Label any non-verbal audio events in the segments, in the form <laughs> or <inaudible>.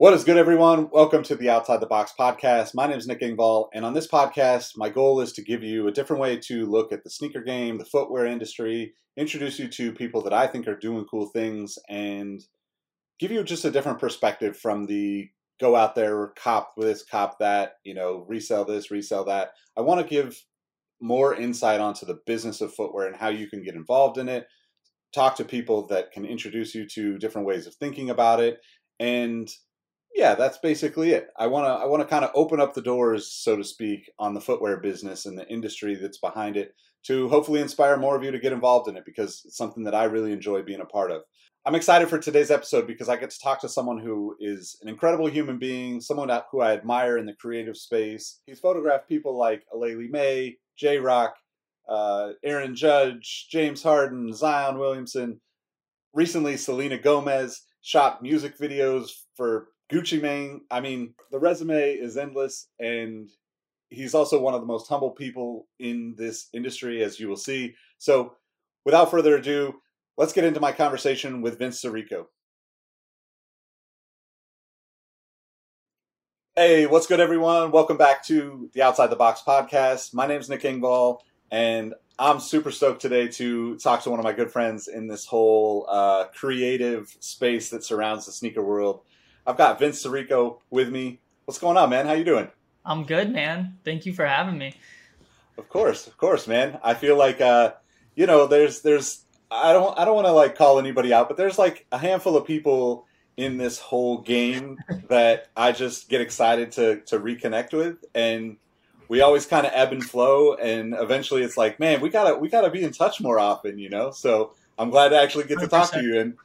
What is good, everyone? Welcome to the Outside the Box podcast. My name is Nick Engvall, and on this podcast, my goal is to give you a different way to look at the sneaker game, the footwear industry, introduce you to people that I think are doing cool things, and give you just a different perspective from the go out there, cop this, cop that, you know, resell this, resell that. I want to give more insight onto the business of footwear and how you can get involved in it, talk to people that can introduce you to different ways of thinking about it, and yeah, that's basically it. I want to I want to kind of open up the doors, so to speak, on the footwear business and the industry that's behind it to hopefully inspire more of you to get involved in it because it's something that I really enjoy being a part of. I'm excited for today's episode because I get to talk to someone who is an incredible human being, someone who I admire in the creative space. He's photographed people like Aleali May, J Rock, uh, Aaron Judge, James Harden, Zion Williamson. Recently, Selena Gomez shot music videos for Gucci Mane, I mean, the resume is endless, and he's also one of the most humble people in this industry, as you will see. So, without further ado, let's get into my conversation with Vince Sirico. Hey, what's good, everyone? Welcome back to the Outside the Box podcast. My name is Nick Engvall, and I'm super stoked today to talk to one of my good friends in this whole uh, creative space that surrounds the sneaker world. I've got Vince Sirico with me. What's going on, man? How you doing? I'm good, man. Thank you for having me. Of course, of course, man. I feel like uh, you know, there's there's I don't I don't want to like call anybody out, but there's like a handful of people in this whole game <laughs> that I just get excited to to reconnect with and we always kind of ebb and flow and eventually it's like, man, we got to we got to be in touch more often, you know? So I'm glad to actually get to 100%. talk to you, and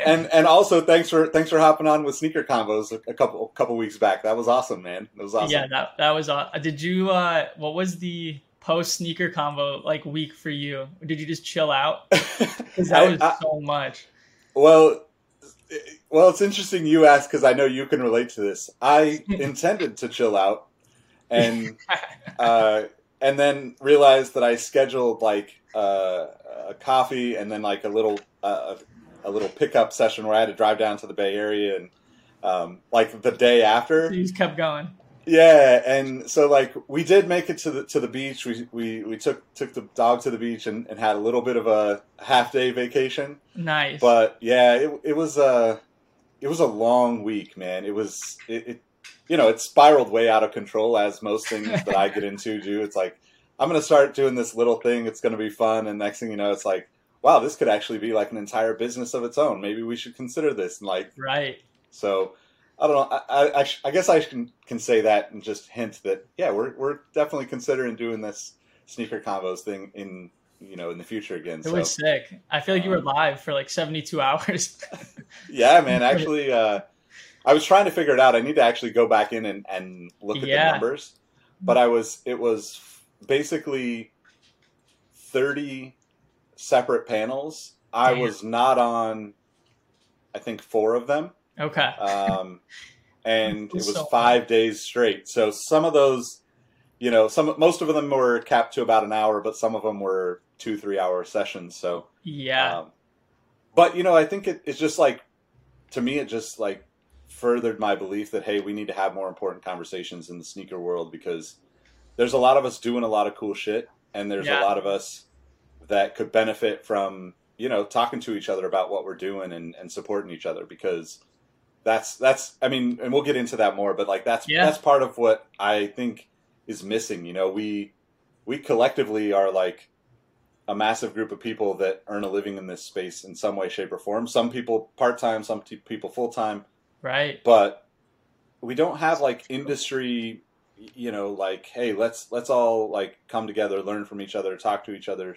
and and also thanks for thanks for hopping on with sneaker combos a, a couple a couple weeks back. That was awesome, man. That was awesome. Yeah, that that was. Uh, did you? Uh, what was the post sneaker combo like week for you? Did you just chill out? <laughs> Because that was I, so much. Well, well, it's interesting you ask because I know you can relate to this. I <laughs> intended to chill out, and <laughs> uh, and then realized that I scheduled like. Uh, a coffee and then like a little uh, a little pickup session where I had to drive down to the Bay Area and um, like the day after. you just kept going. Yeah, and so like we did make it to the to the beach. We we, we took took the dog to the beach and, and had a little bit of a half day vacation. Nice. But yeah, it it was a it was a long week, man. It was it, it you know it spiraled way out of control as most things that I get into do. It's like I'm going to start doing this little thing. It's going to be fun. And next thing you know, it's like, wow, this could actually be like an entire business of its own. Maybe we should consider this. And like, right. So I don't know. I, I, I guess I can, can say that and just hint that, yeah, we're, we're definitely considering doing this sneaker combos thing in, you know, in the future again. It so, was sick. I feel like you were um, live for like 72 <laughs> hours. yeah, man. Actually, uh, I was trying to figure it out. I need to actually go back in and, and look at yeah. the numbers. But I was, it was basically 30 separate panels. I was not on, I think, four of them. Okay. Um, and it was so five fun. days straight. So some of those, you know, some most of them were capped to about an hour, but some of them were two, three hour sessions. So yeah. Um, but you know, I think it, it's just like, to me, it just like furthered my belief that hey, we need to have more important conversations in the sneaker world because there's a lot of us doing a lot of cool shit, and there's yeah. a lot of us that could benefit from you know talking to each other about what we're doing and, and supporting each other because that's that's I mean, and we'll get into that more, but like that's yeah. that's part of what I think is missing. You know, we we collectively are like a massive group of people that earn a living in this space in some way, shape, or form. Some people part time, some people full time. Right. But we don't have like industry you know like hey let's let's all like come together learn from each other talk to each other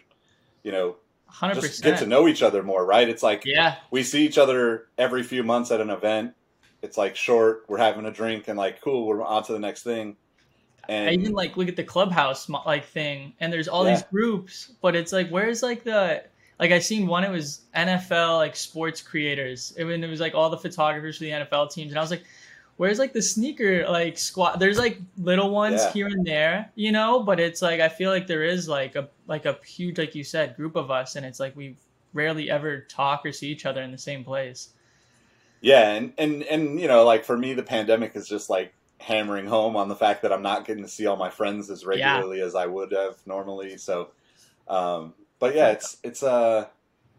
you know 100%. just get to know each other more right? It's like yeah. we see each other every few months at an event. It's like short we're having a drink and like cool we're on to the next thing. And I even like look at the clubhouse like thing and there's all yeah. these groups but it's like where's like the like I seen one it was NFL like sports creators. It, it was like all the photographers for the NFL teams and I was like Whereas like the sneaker like squad, there's like little ones yeah. here and there, you know, but it's like I feel like there is like a like a huge like you said group of us, and it's like we rarely ever talk or see each other in the same place. Yeah, and, and and you know, like for me, the pandemic is just like hammering home on the fact that I'm not getting to see all my friends as regularly yeah. as I would have normally. So, um, but yeah, it's it's uh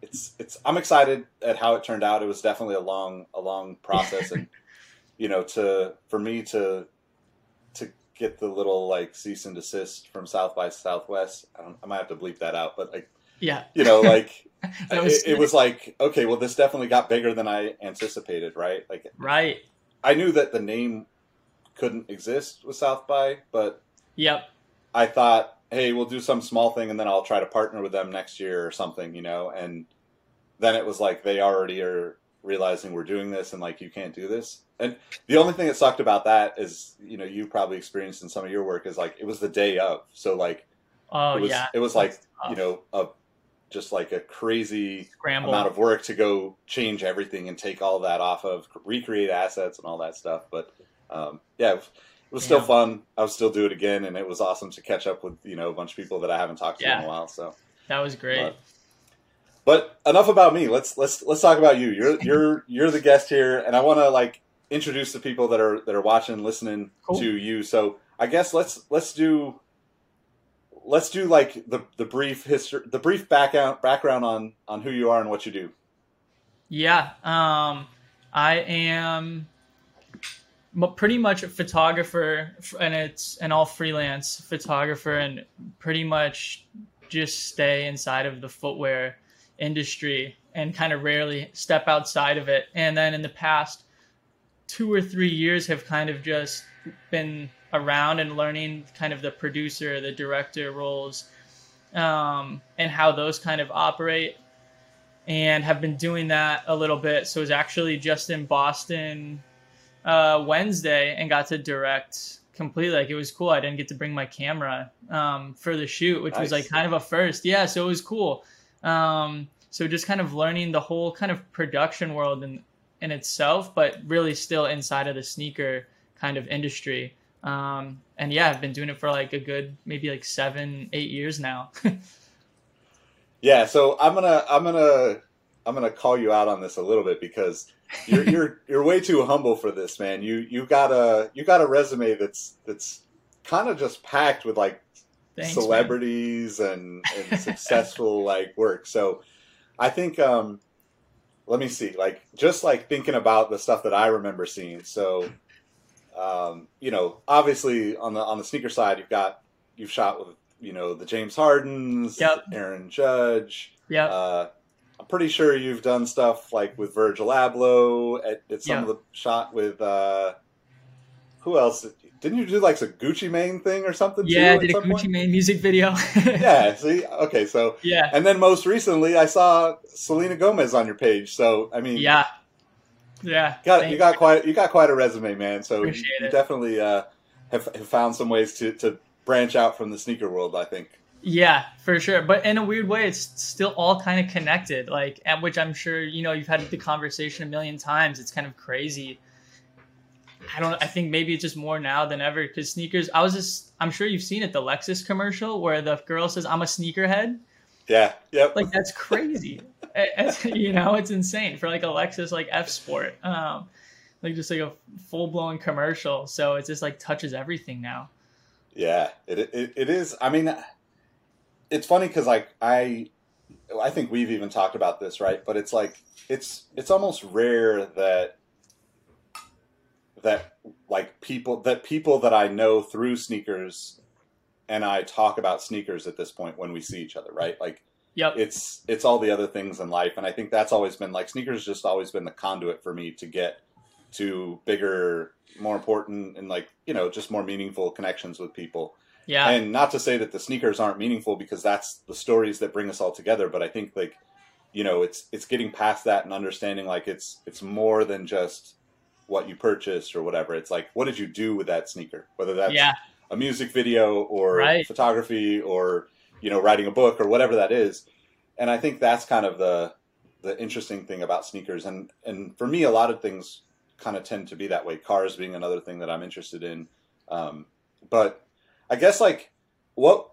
it's it's I'm excited at how it turned out. It was definitely a long a long process, and <laughs> you know, to for me to to get the little like cease and desist from South by Southwest. I, I might have to bleep that out, but like yeah, you know, like <laughs> was it, it, was like okay, well, this definitely got bigger than I anticipated, right? Like right. I knew that the name couldn't exist with South by, but yep, I thought, hey, we'll do some small thing, and then I'll try to partner with them next year or something, you know, and then it was like they already are realizing we're doing this and like you can't do this. And the only thing that sucked about that is you know you probably experienced in some of your work is like it was the day of. So like oh it was, yeah. it was like you know a just like a crazy Scramble. amount of work to go change everything and take all that off of recreate assets and all that stuff. But um, yeah it was still yeah. fun. I would still do it again and it was awesome to catch up with you know a bunch of people that i haven't talked to yeah. in a while so. That was great. But, but enough about me. Let's let's let's talk about you. You're <laughs> you're you're the guest here, and I want to like introduce the people that are that are watching, listening cool. to you. So I guess let's let's do let's do like the the brief history, the brief background background on on who you are and what you do. Yeah, um, I am pretty much a photographer, and it's an all freelance photographer, and pretty much just stay inside of the footwear industry and kind of rarely step outside of it. And then in the past two or three years have kind of just been around and learning kind of the producer, the director roles, um, and how those kind of operate. And have been doing that a little bit. So it was actually just in Boston uh, Wednesday and got to direct completely. Like it was cool. I didn't get to bring my camera um, for the shoot, which nice. was like kind of a first. Yeah, so it was cool. Um, so just kind of learning the whole kind of production world in in itself, but really still inside of the sneaker kind of industry. Um, and yeah, I've been doing it for like a good maybe like seven, eight years now. <laughs> yeah, so I'm gonna I'm gonna I'm gonna call you out on this a little bit because you're you're <laughs> you're way too humble for this, man. You you got a you got a resume that's that's kind of just packed with like Thanks, celebrities and, and <laughs> successful like work. So I think um let me see, like just like thinking about the stuff that I remember seeing. So um, you know, obviously on the on the sneaker side you've got you've shot with, you know, the James Hardens, yep. Aaron Judge. Yeah. Uh, I'm pretty sure you've done stuff like with Virgil Abloh at, at some yep. of the shot with uh, who else? Didn't you do like a Gucci Mane thing or something? Yeah, too, I did a Gucci point? Mane music video. <laughs> yeah. See, okay, so yeah, and then most recently, I saw Selena Gomez on your page. So I mean, yeah, yeah, got you got quite you got quite a resume, man. So you, you definitely uh, have, have found some ways to to branch out from the sneaker world. I think. Yeah, for sure. But in a weird way, it's still all kind of connected. Like, at which I'm sure you know you've had the conversation a million times. It's kind of crazy I don't. I think maybe it's just more now than ever because sneakers. I was just. I'm sure you've seen it. The Lexus commercial where the girl says, "I'm a sneakerhead." Yeah. Yep. Like that's crazy. <laughs> you know, it's insane for like a Lexus like F Sport. Um, like just like a full blown commercial. So it just like touches everything now. Yeah, it it, it is. I mean, it's funny because like I, I think we've even talked about this, right? But it's like it's it's almost rare that that like people that people that I know through sneakers and I talk about sneakers at this point when we see each other, right? Like yep. it's it's all the other things in life and I think that's always been like sneakers just always been the conduit for me to get to bigger, more important and like, you know, just more meaningful connections with people. Yeah. And not to say that the sneakers aren't meaningful because that's the stories that bring us all together, but I think like you know, it's it's getting past that and understanding like it's it's more than just what you purchased or whatever. It's like, what did you do with that sneaker? Whether that's yeah. a music video or right. photography or you know writing a book or whatever that is. And I think that's kind of the the interesting thing about sneakers. And and for me, a lot of things kind of tend to be that way. Cars being another thing that I'm interested in. Um, but I guess like what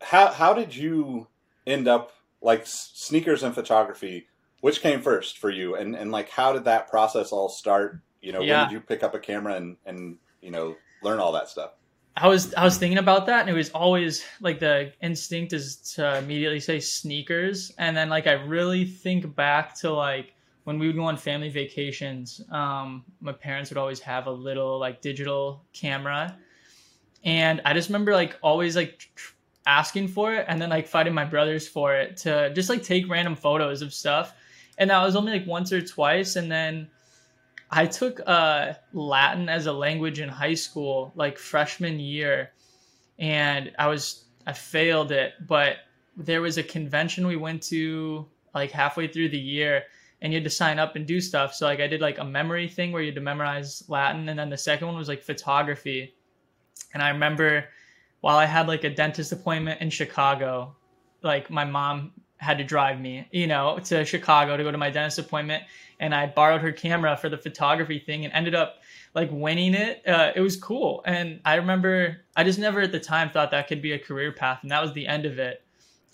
how how did you end up like sneakers and photography which came first for you, and and like how did that process all start? You know, Yeah. when did you pick up a camera and and you know learn all that stuff? I was I was thinking about that, and it was always like the instinct is to immediately say sneakers, and then like I really think back to like when we would go on family vacations. Um, my parents would always have a little like digital camera, and I just remember like always like tr- asking for it, and then like fighting my brothers for it to just like take random photos of stuff, and that was only like once or twice, and then. I took uh, Latin as a language in high school, like freshman year, and I was I failed it, but there was a convention we went to like halfway through the year, and you had to sign up and do stuff. So like I did like a memory thing where you had to memorize Latin, and then the second one was like photography, and I remember while I had like a dentist appointment in Chicago, like my mom had to drive me, you know, to Chicago to go to my dentist appointment and I borrowed her camera for the photography thing and ended up like winning it. Uh, it was cool. And I remember I just never at the time thought that could be a career path. And that was the end of it,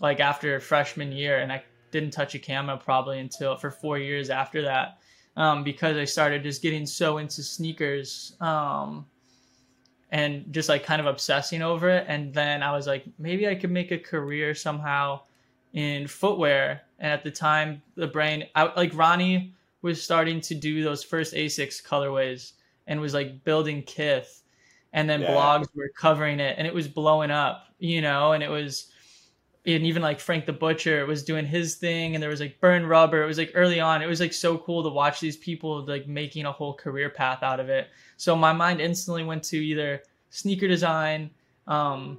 like after freshman year. And I didn't touch a camera probably until for four years after that um, because I started just getting so into sneakers. Um, and just like kind of obsessing over it. And then I was like, maybe I could make a career somehow in footwear. And at the time, the brain, I, like Ronnie was starting to do those first Asics colorways and was like building Kith. And then Yeah. blogs were covering it and it was blowing up, you know, and it was, and even like Frank the Butcher was doing his thing and there was like Burn Rubber. It was like early on. It was like so cool to watch these people like making a whole career path out of it. So my mind instantly went to either sneaker design, um,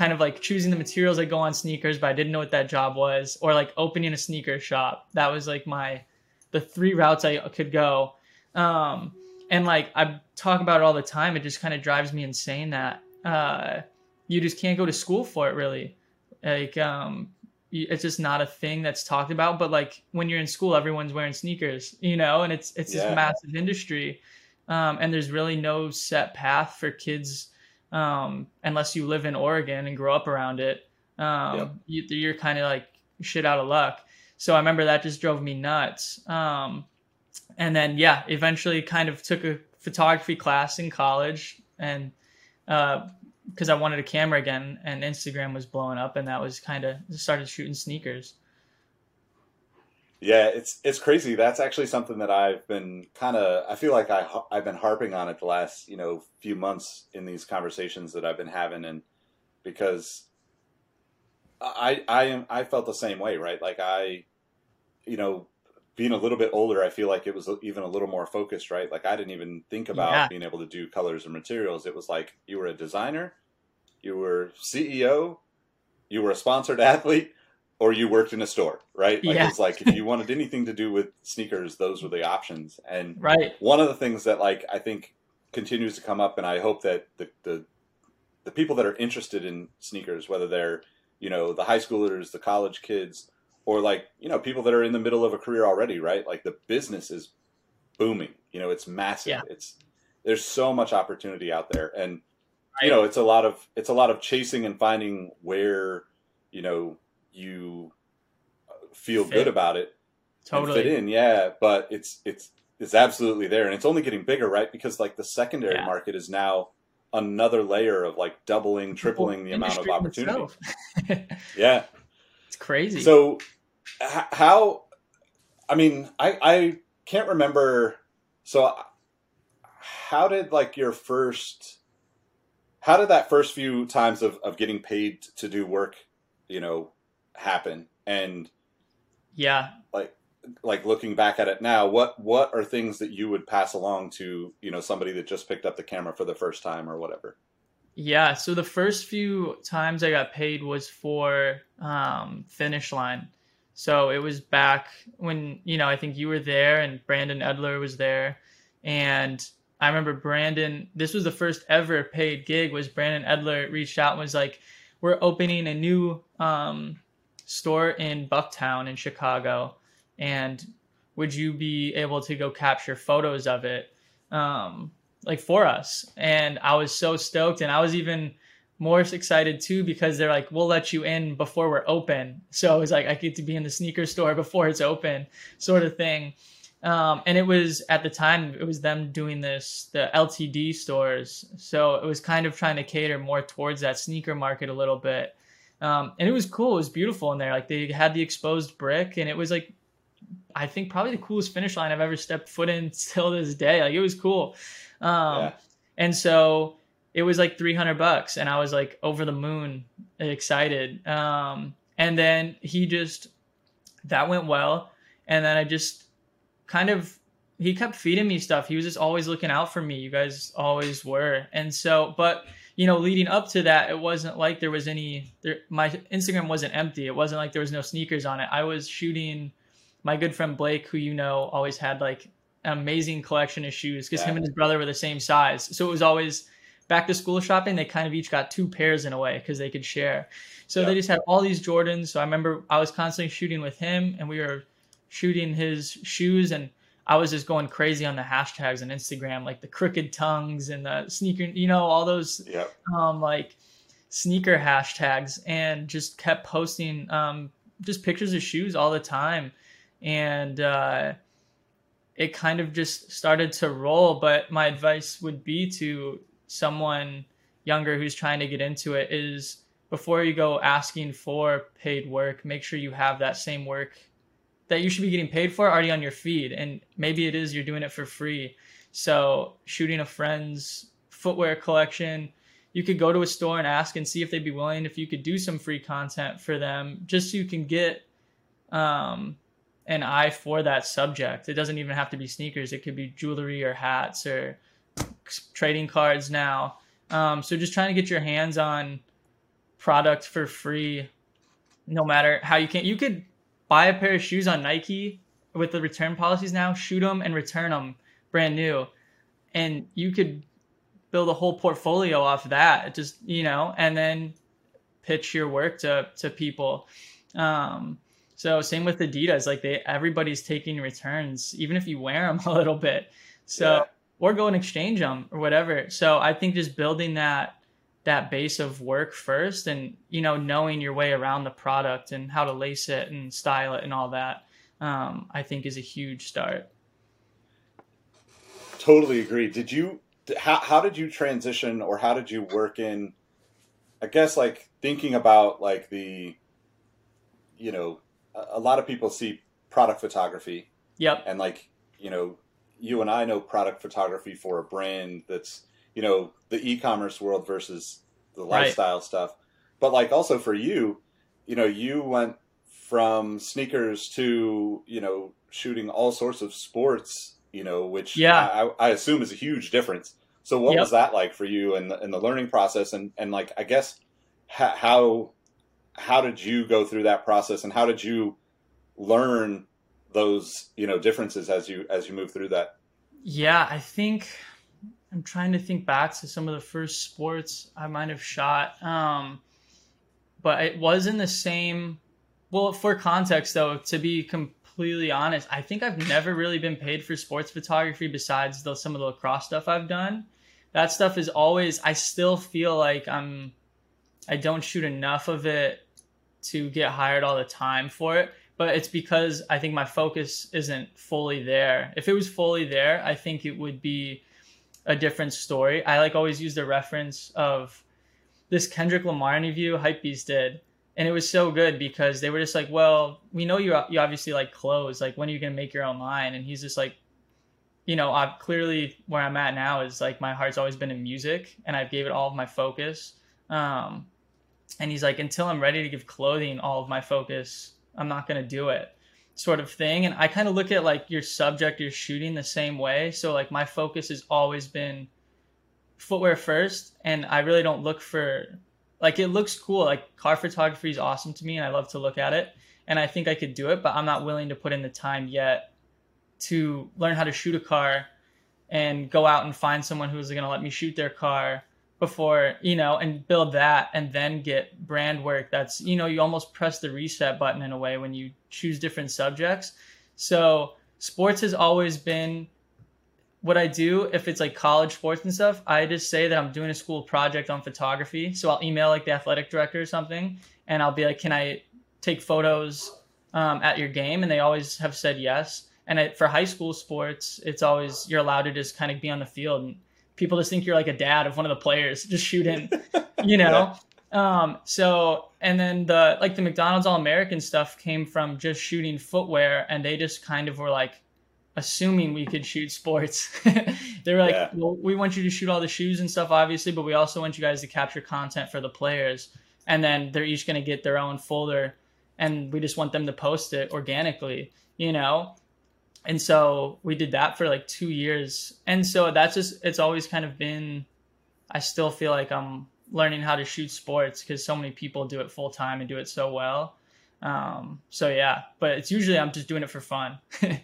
kind of like choosing the materials that go on sneakers, but I didn't know what that job was, or like opening a sneaker shop. That was like my the three routes I could go. Um, and like I talk about it all the time. It just kind of drives me insane that uh, you just can't go to school for it really. Like um, it's just not a thing that's talked about. But like when you're in school, everyone's wearing sneakers, you know, and it's it's Yeah. this massive industry. Um, and there's really no set path for kids um, unless you live in Oregon and grow up around it. Um, Yep. you, you're kind of like shit out of luck. So I remember that just drove me nuts. Um, and then yeah, eventually kind of took a photography class in college and uh because I wanted a camera again, and Instagram was blowing up, and that was kind of started shooting sneakers. Yeah, it's it's crazy. That's actually something that I've been kind of. I feel like I I've been harping on it the last you know few months in these conversations that I've been having, and because I I am I felt the same way, right? Like I, you know, being a little bit older, I feel like it was even a little more focused, right? Like I didn't even think about Yeah. being able to do colors and materials. It was like you were a designer, you were CEO, you were a sponsored <laughs> athlete, or you worked in a store, right? Like Yeah. it's like if you wanted anything to do with sneakers, those were the options. And Right. one of the things that like I think continues to come up, and I hope that the the the people that are interested in sneakers, whether they're you know the high schoolers, the college kids, or like you know people that are in the middle of a career already, right? Like the business is booming. You know, it's massive. Yeah. It's there's so much opportunity out there, and you know it's a lot of it's a lot of chasing and finding where you know you uh, feel Fit. good about it and fit in, yeah. But it's it's it's absolutely there, and it's only getting bigger, right? Because like the secondary Yeah. market is now another layer of like doubling, tripling the amount of opportunity. <laughs> Yeah. it's crazy. So, h- how? I mean, I I can't remember. So, uh, how did like your first? How did that first few times of of getting paid to do work, you know, happen? And yeah, like like looking back at it now, what what are things that you would pass along to you know somebody that just picked up the camera for the first time or whatever? Yeah, so the first few times I got paid was for um, Finish Line. So it was back when, you know, I think you were there and Brandon Edler was there. And I remember Brandon, this was the first ever paid gig was Brandon Edler reached out and was like, we're opening a new um, store in Bucktown in Chicago. And would you be able to go capture photos of it? Um, like for us and i was so stoked and i was even more excited too because they're like, we'll let you in before we're open. <laughs> So it was like I get to be in the sneaker store <laughs> before it's open, sort of thing. Um, and it was at the time it was them doing this the LTD stores, so it was kind of trying to cater more towards that sneaker market a little bit. Um, and it was cool. It was beautiful in there. Like they had the exposed brick, and it was like I think probably the coolest finish line I've ever stepped foot in <laughs> till this day. Like it was cool. Um, yeah. And so it was like 300 bucks and I was like over the moon excited. Um, and then he just, that went well. And then I just kind of, he kept feeding me stuff. He was just always looking out for me. You guys always were. And so, but you know, leading up to that, it wasn't like there was any, there, my Instagram wasn't empty. It wasn't like there was no sneakers on it. I was shooting my good friend Blake, who you know always had like an amazing collection of shoes because yeah. him and his brother were the same size. So it was always back to school shopping, they kind of each got two pairs in a way because they could share. So yep. they just had all these Jordans. So I remember I was constantly shooting with him and we were shooting his shoes and I was just going crazy on the hashtags on Instagram, like the crooked tongues and the sneaker, you know, all those yep. um, like sneaker hashtags and just kept posting um, just pictures of shoes all the time. And uh, it kind of just started to roll. But my advice would be to someone younger who's trying to get into it is before you go asking for paid work, make sure you have that same work that you should be getting paid for already on your feed. And maybe it is you're doing it for free. So, shooting a friend's footwear collection, you could go to a store and ask and see if they'd be willing if you could do some free content for them just so you can get um, an eye for that subject. It doesn't even have to be sneakers, it could be jewelry or hats or trading cards now. Um, so just trying to get your hands on product for free, no matter how you can. You could buy a pair of shoes on Nike with the return policies now, shoot them and return them brand new, and you could build a whole portfolio off that. Just you know, and then pitch your work to to people. Um, so same with Adidas, like they everybody's taking returns, even if you wear them <laughs> a little bit. So. Yeah or go and exchange them or whatever. So I think just building that that base of work first and you know knowing your way around the product and how to lace it and style it and all that um, i think is a huge start. Totally agree. Did you how, how did you transition or how did you work in i guess like thinking about like the you know a, a lot of people see product photography yep. and like you know you and I know product photography for a brand that's you know the e-commerce world versus the lifestyle right. stuff. But like also for you, you know, you went from sneakers to you know shooting all sorts of sports, you know, which yeah. I, I assume is a huge difference. So what yep. was that like for you in the, in the learning process and and like I guess how how did you go through that process and how did you learn those you know differences as you as you move through that yeah i think i'm trying to think back to some of the first sports i might have shot um but it was in the same well for context though to be completely honest i think i've never really been paid for sports photography besides the, some of the lacrosse stuff i've done that stuff is always i still feel like i'm i don't shoot enough of it to get hired all the time for it but it's because I think my focus isn't fully there. If it was fully there, I think it would be a different story. I like always use the reference of this Kendrick Lamar interview Hypebeast did. And it was so good because they were just like, well, we know you you obviously like clothes. Like, when are you going to make your own line? And he's just like, you know, I've clearly where I'm at now is like my heart's always been in music and I've gave it all of my focus. Um, and he's like, until I'm ready to give clothing all of my focus, I'm not going to do it sort of thing. And I kind of look at like your subject you're shooting the same way. So like my focus has always been footwear first and I really don't look for like it looks cool. Like car photography is awesome to me and I love to look at it and I think I could do it, but I'm not willing to put in the time yet to learn how to shoot a car and go out and find someone who's going to let me shoot their car before you know and build that and then get brand work that's you know you almost press the reset button in a way when you choose different subjects so sports has always been what I do if it's like college sports and stuff, I just say that I'm doing a school project on photography. So I'll email like the athletic director or something, and I'll be like, "Can I take photos um, at your game?" And they always have said yes. And it, for high school sports, it's always you're allowed to just kind of be on the field, and people just think you're like a dad of one of the players, just shoot shooting, <laughs> you know. yeah. Um, so and then the like the McDonald's All American stuff came from just shooting footwear, and they just kind of were like assuming we could shoot sports. <laughs> they were like, yeah. well, we want you to shoot all the shoes and stuff, obviously, but we also want you guys to capture content for the players. And then they're each going to get their own folder, and we just want them to post it organically, you know? And so we did that for like two years. And so that's just, it's always kind of been, I still feel like I'm learning how to shoot sports because so many people do it full time and do it so well. Um, so yeah, but it's usually I'm just doing it for fun. <laughs>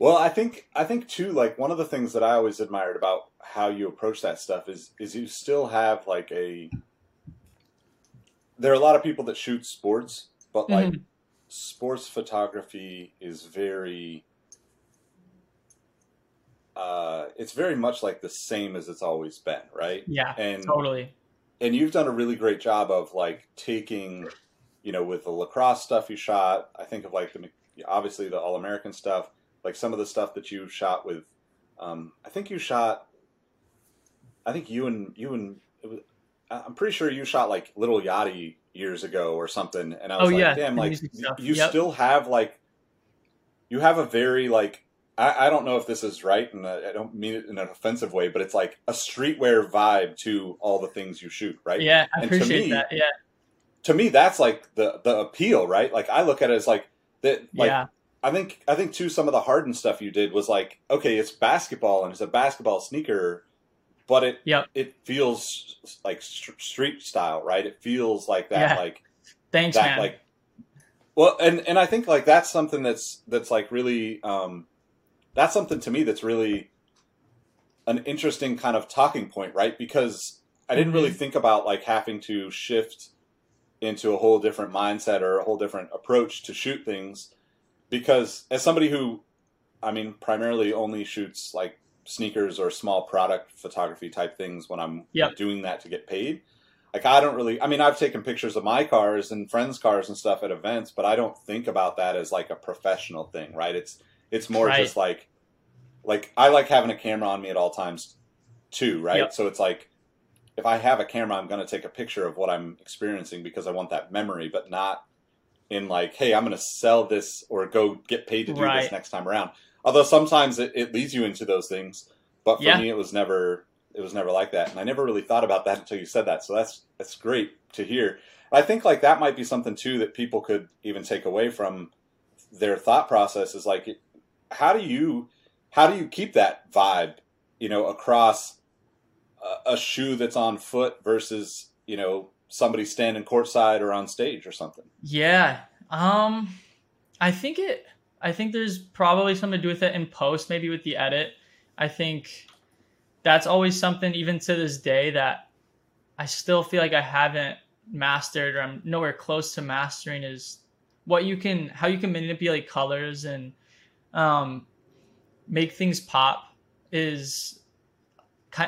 Well, I think I think too like one of the things that I always admired about how you approach that stuff is is you still have like a there are a lot of people that shoot sports, but like mm-hmm. sports photography is very uh it's very much like the same as it's always been, right? Yeah. And totally. And you've done a really great job of like taking, you know, with the lacrosse stuff you shot, I think of like the obviously the all American stuff like some of the stuff that you shot with. Um, I think you shot. I think you and you and was, I'm pretty sure you shot like Lil Yachty years ago or something, and I was oh, like, yeah, damn, like you yep. still have like you have a very like I, I don't know if this is right, and I don't mean it in an offensive way, but it's like a streetwear vibe to all the things you shoot, right? Yeah, I and appreciate me, that. Yeah, to me, that's like the the appeal, right? Like I look at it as like that, like yeah. I think I think too some of the hardened stuff you did was like okay, it's basketball and it's a basketball sneaker, but it yep. it feels like st- street style, right? It feels like that, yeah. like thanks, that, man. Like, well, and and I think like that's something that's that's like really um, that's something to me that's really an interesting kind of talking point, right? Because I didn't really mm-hmm. think about like having to shift into a whole different mindset or a whole different approach to shoot things because as somebody who, I mean, primarily only shoots like sneakers or small product photography type things when I'm yep. doing that to get paid. Like I don't really. I mean, I've taken pictures of my cars and friends' cars and stuff at events, but I don't think about that as like a professional thing, right? It's it's more right. just like like I like having a camera on me at all times too, right? Yep. So it's like if I have a camera, I'm going to take a picture of what I'm experiencing because I want that memory, but not in like, hey, I'm going to sell this or go get paid to do right. this next time around. Although sometimes it, it, leads you into those things, but for yeah. me, it was never it was never like that, and I never really thought about that until you said that. So that's that's great to hear. I think like that might be something too that people could even take away from their thought process is like, how do you how do you keep that vibe, you know, across a, a shoe that's on foot versus you know somebody standing courtside or on stage or something. Yeah. Um I think it I think there's probably something to do with it in post, maybe with the edit. I think that's always something even to this day that I still feel like I haven't mastered or I'm nowhere close to mastering is what you can how you can manipulate colors and um make things pop is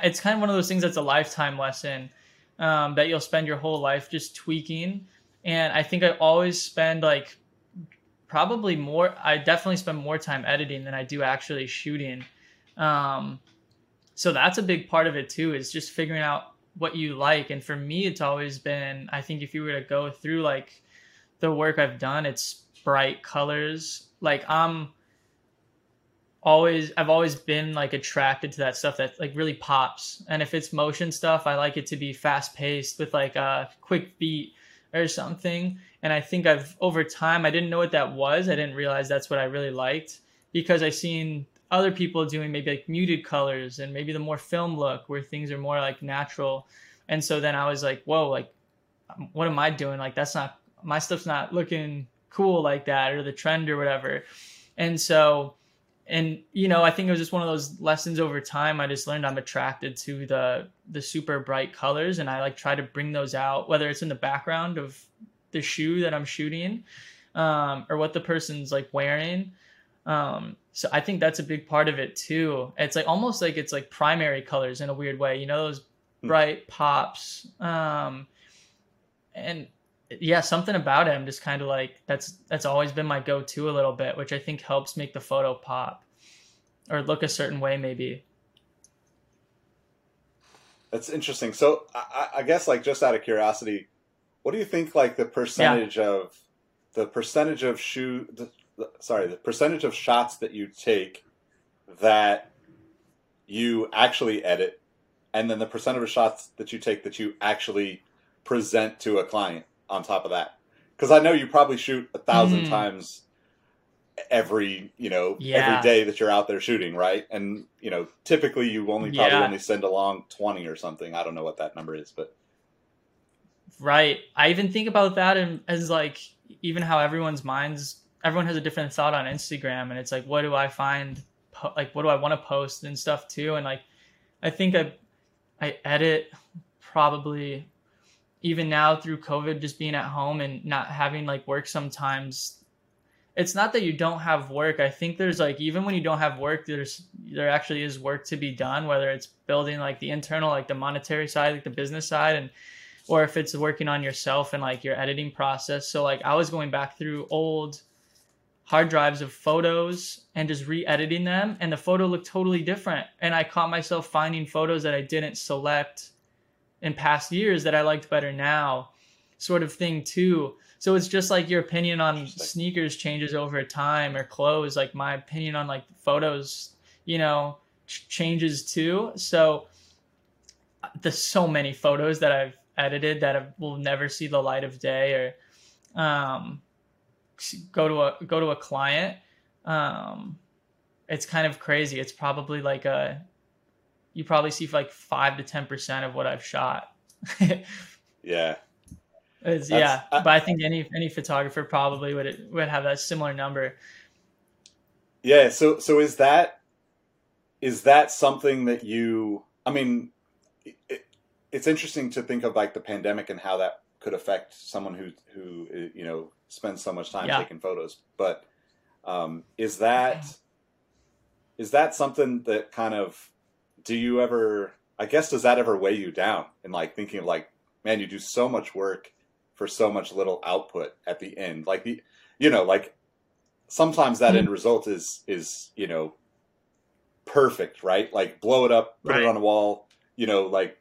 it's kind of one of those things that's a lifetime lesson um, that you'll spend your whole life just tweaking. And I think I always spend like probably more, I definitely spend more time editing than I do actually shooting. Um, so that's a big part of it too, is just figuring out what you like. And for me, it's always been, I think if you were to go through like the work I've done, it's bright colors. Like I'm, always I've always been like attracted to that stuff that like really pops. And if it's motion stuff, I like it to be fast paced with like a quick beat or something. And I think I've over time I didn't know what that was. I didn't realize that's what I really liked because I seen other people doing maybe like muted colors and maybe the more film look where things are more like natural. And so then I was like, whoa, like um, what am I doing? Like that's not my stuff's not looking cool like that or the trend or whatever. And so and you know i think it was just one of those lessons over time i just learned i'm attracted to the the super bright colors and i like try to bring those out whether it's in the background of the shoe that i'm shooting um, or what the person's like wearing Um, so I think that's a big part of it too. It's like almost like it's like primary colors in a weird way. You know those hmm. bright pops. Um, and yeah, something about him just kind of like that's that's always been my go-to a little bit, which I think helps make the photo pop or look a certain way, maybe. That's interesting. So I, I guess like just out of curiosity, what do you think like the percentage yeah. of the percentage of shoe the, the, sorry the percentage of shots that you take that you actually edit and then the percentage of shots that you take that you actually present to a client on top of that because i know you probably shoot a thousand mm. times every you know yeah. every day that you're out there shooting right and you know typically you only probably yeah. only send along 20 or something i don't know what that number is but right i even think about that and as like even how everyone's minds everyone has a different thought on instagram and it's like what do i find like what do i want to post and stuff too and like i think i i edit probably even now through covid just being at home and not having like work sometimes it's not that you don't have work. I think there's like even when you don't have work, there's there actually is work to be done, whether it's building like the internal, like the monetary side, like the business side, and or if it's working on yourself and like your editing process. So like I was going back through old hard drives of photos and just re-editing them and the photo looked totally different and i caught myself finding photos that i didn't select in past years that i liked better now sort of thing too so it's just like your opinion on sneakers changes over time or clothes. Like my opinion on like photos, you know, ch- changes too. So there's so many photos that I've edited that have, will never see the light of day or um, go to a go to a client. Um, it's kind of crazy. It's probably like a you probably see like five to ten percent of what I've shot. <laughs> yeah, yeah, I, but I think any any photographer probably would would have that similar number. Yeah. So so is that is that something that you? I mean, it, it's interesting to think of like the pandemic and how that could affect someone who who you know spends so much time yeah. taking photos. But um, is that is that something that kind of do you ever? I guess does that ever weigh you down in like thinking of like, man, you do so much work for so much little output at the end. Like the, you know, like sometimes that mm-hmm. end result is is you know perfect, right? Like blow it up, put right. it on a wall, you know, like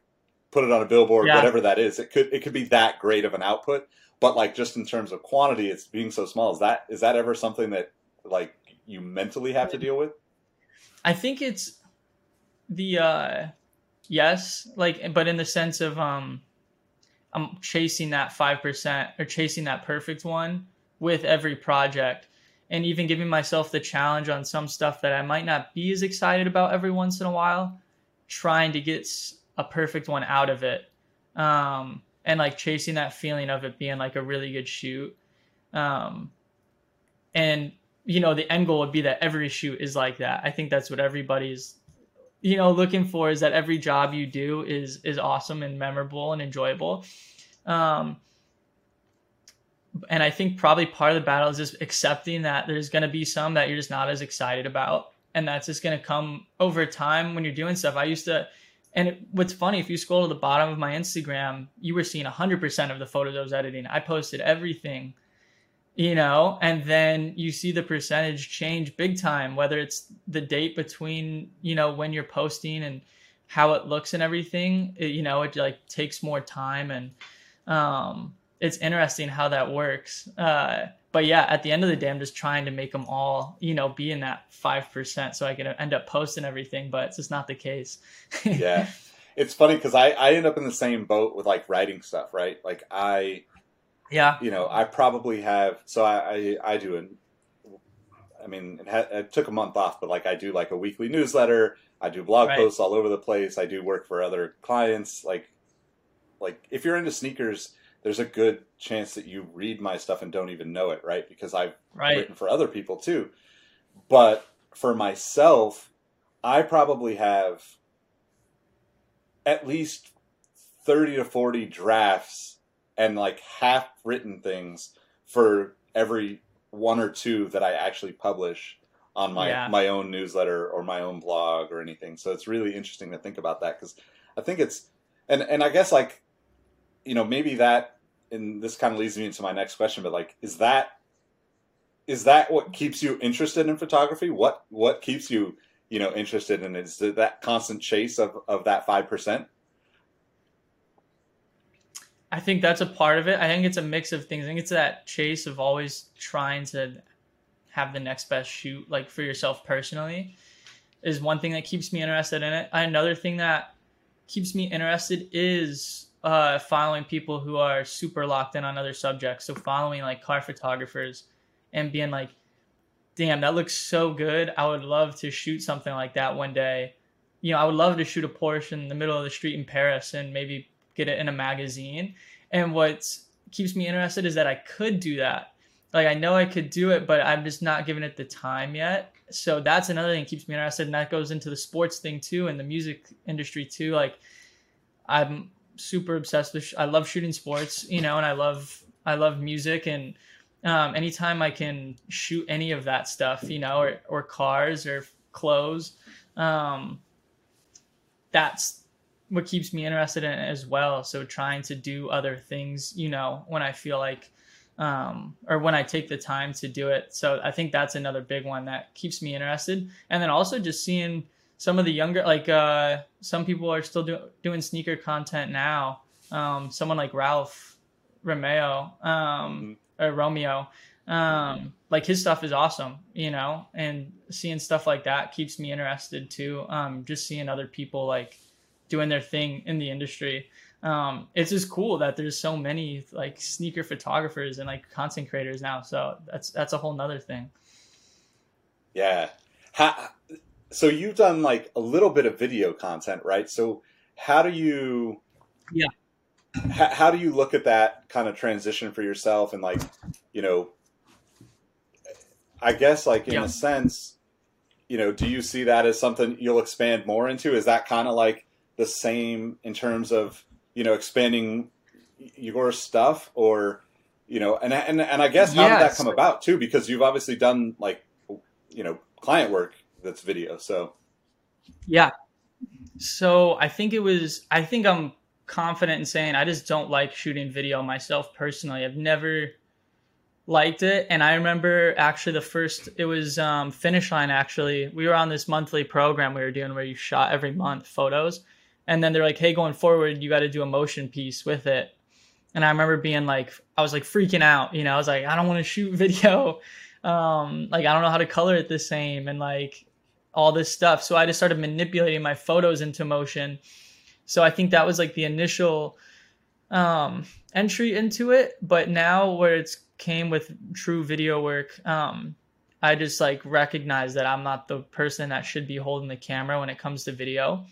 put it on a billboard, yeah. whatever that is. It could it could be that great of an output, but like just in terms of quantity, it's being so small. Is that is that ever something that like you mentally have to deal with? I think it's the uh yes, like but in the sense of um I'm chasing that 5% or chasing that perfect one with every project and even giving myself the challenge on some stuff that I might not be as excited about every once in a while, trying to get a perfect one out of it. Um, and like chasing that feeling of it being like a really good shoot. Um, and you know, the end goal would be that every shoot is like that. I think that's what everybody's you know looking for is that every job you do is is awesome and memorable and enjoyable. Um and i think probably part of the battle is just accepting that there's going to be some that you're just not as excited about. And that's just going to come over time when you're doing stuff. I used to and it, what's funny if you scroll to the bottom of my instagram you were seeing 100% of the photos i was editing. I posted everything you know and then you see the percentage change big time whether it's the date between you know when you're posting and how it looks and everything it, you know it like takes more time and um it's interesting how that works. Uh but yeah at the end of the day i'm just trying to make them all you know be in that 5% so i can end up posting everything but it's just not the case. <laughs> Yeah. It's funny because I, I end up in the same boat with like writing stuff right? Like i yeah. You know, I probably have. So I I, I do an. I mean, it, ha, it, took a month off, but like I do like a weekly newsletter. I do blog right. posts all over the place. I do work for other clients. Like, like if you're into sneakers, there's a good chance that you read my stuff and don't even know it, right? Because I've right. written for other people too. But for myself, I probably have at least 30 to 40 drafts and like half written things for every one or two that I actually publish on my Yeah. my own newsletter or my own blog or anything. So it's really interesting to think about that because I think it's and and I guess like you know maybe that and this kind of leads me into my next question, but like is that is that what keeps you interested in photography? What what keeps you you know interested in it? Is it that constant chase of of that five percent? I think that's a part of it. I think it's a mix of things. I think it's that chase of always trying to have the next best shoot, like for yourself personally, is one thing that keeps me interested in it. Another thing that keeps me interested is uh, following people who are super locked in on other subjects. So following like car photographers and being like, damn, that looks so good. I would love to shoot something like that one day. You know, I would love to shoot a Porsche in the middle of the street in Paris and maybe get it in a magazine. And what keeps me interested is that I could do that. Like I know I could do it, but I'm just not giving it the time yet. So that's another thing that keeps me interested, and that goes into the sports thing too, and the music industry too. Like I'm super obsessed with. Sh- I love shooting sports, you know, and I love I love music, and um, anytime I can shoot any of that stuff, you know, or or cars or clothes, um, that's what keeps me interested in it as well. So trying to do other things, you know, when I feel like um, or when I take the time to do it. So I think that's another big one that keeps me interested. And then also just seeing some of the younger, like uh, some people are still do- doing sneaker content now. Um, someone like Ralph Romeo um, or Romeo, um, like his stuff is awesome, you know, and seeing stuff like that keeps me interested too. Um, just seeing other people like doing their thing in the industry um, it's just cool that there's so many like sneaker photographers and like content creators now. So that's that's a whole nother thing. Yeah. How, so you've done like a little bit of video content, right? So how do you? Yeah. How, how do you look at that kind of transition for yourself and like, you know, I guess like in Yeah. a sense, you know, do you see that as something you'll expand more into? Is that kind of like the same in terms of you know expanding your stuff or you know and and and I guess how did that come about too because you've obviously done like you know client work that's video so Yeah. So I think it was. I think I'm confident in saying I just don't like shooting video myself personally. I've never liked it, and I remember actually the first. It was um, Finish Line. Actually, we were on this monthly program we were doing where you shot every month photos, and then they're like, "Hey, going forward, you got to do a motion piece with it." And I remember being like, I was like freaking out. You know, I was like, I don't want to shoot <laughs> video. Um, like I don't know how to color it the same, and like all this stuff. So I just started manipulating my photos into motion. So I think that was like the initial um, entry into it. But now where it's came with true video work, um, I just like recognize that I'm not the person that should be holding the camera when it comes to video.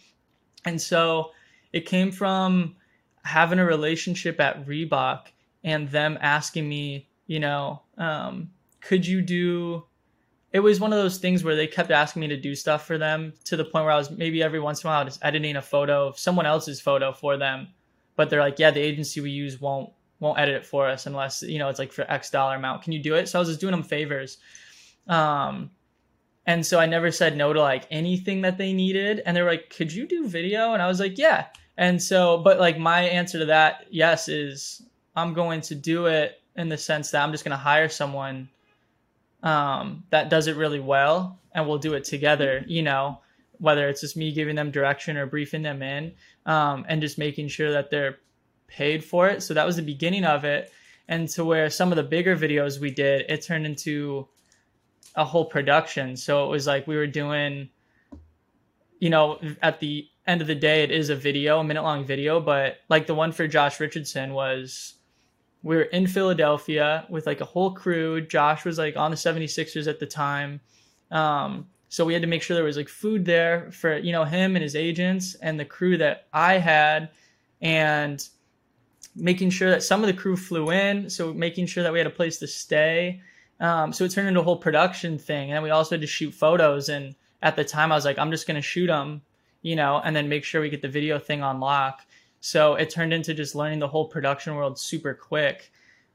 And so it came from having a relationship at Reebok and them asking me, you know, um, could you do it was one of those things where they kept asking me to do stuff for them to the point where I was maybe every once in a while just editing a photo of someone else's photo for them. But they're like, yeah, the agency we use won't won't edit it for us unless you know it's like for X dollar amount. Can you do it? So I was just doing them favors. Um and so I never said no to like anything that they needed. And they were like, could you do video? And I was like, yeah. And so, but like my answer to that, yes, is I'm going to do it in the sense that I'm just going to hire someone um, that does it really well and we'll do it together, you know, whether it's just me giving them direction or briefing them in um, and just making sure that they're paid for it. So that was the beginning of it. And to where some of the bigger videos we did, it turned into a whole production. So it was like we were doing, you know, at the end of the day, it is a video, a minute long video, but like the one for Josh Richardson was we were in Philadelphia with like a whole crew. Josh was like on the 76ers at the time. Um, so we had to make sure there was like food there for, you know, him and his agents and the crew that I had and making sure that some of the crew flew in. So making sure that we had a place to stay. Um, so it turned into a whole production thing. And then we also had to shoot photos. And at the time I was like, I'm just going to shoot them, you know, and then make sure we get the video thing on lock. So it turned into just learning the whole production world super quick.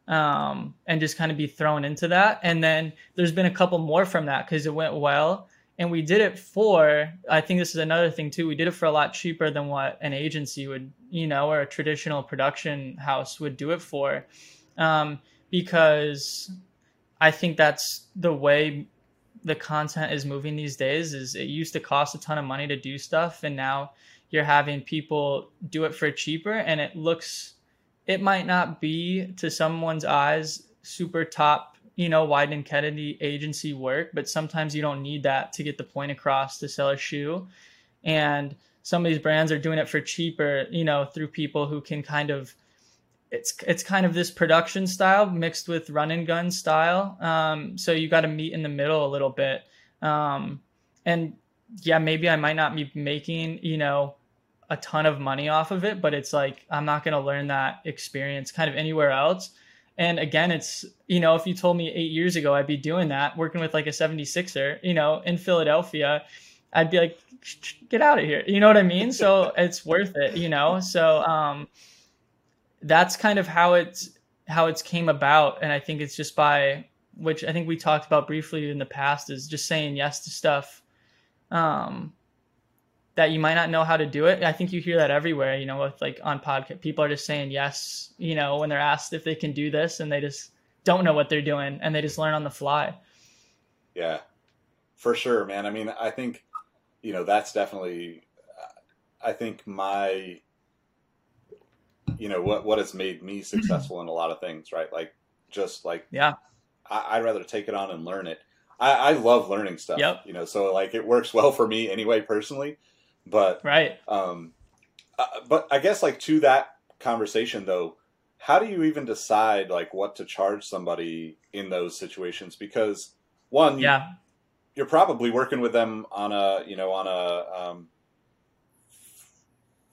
um, and just kind of be thrown into that. And then there's been a couple more from that because it went well. And we did it for, I think this is another thing too. We did it for a lot cheaper than what an agency would, you know, or a traditional production house would do it for. Um, because I think that's the way the content is moving these days is it used to cost a ton of money to do stuff and now you're having people do it for cheaper and it looks it might not be to someone's eyes super top, you know, Wieden Kennedy agency work, but sometimes you don't need that to get the point across to sell a shoe. And some of these brands are doing it for cheaper, you know, through people who can kind of it's it's kind of this production style mixed with run and gun style. Um, so you got to meet in the middle a little bit. Um, and yeah, maybe I might not be making, you know, a ton of money off of it, but it's like I'm not going to learn that experience kind of anywhere else. And again, it's, you know, if you told me eight years ago I'd be doing that, working with like a 76er, you know, in Philadelphia, I'd be like, get out of here. You know what I mean? So it's worth it, you know? So um, that's kind of how it's, how it's came about. And I think it's just by, which I think we talked about briefly in the past, is just saying yes to stuff. Um, that you might not know how to do it. I think you hear that everywhere, you know, with like on podcast, people are just saying yes, you know, when they're asked if they can do this and they just don't know what they're doing and they just learn on the fly. Yeah, for sure, man. I mean, I think, you know, that's definitely, I think my, you know, what, what has made me successful in a lot of things, right? Like just like, yeah, I, would rather take it on and learn it. I, I love learning stuff, yep. you know, so like it works well for me anyway, personally but right. Um, uh, but I guess like to that conversation though, how do you even decide like what to charge somebody in those situations? Because one, yeah, you, are probably working with them on a you know on a um,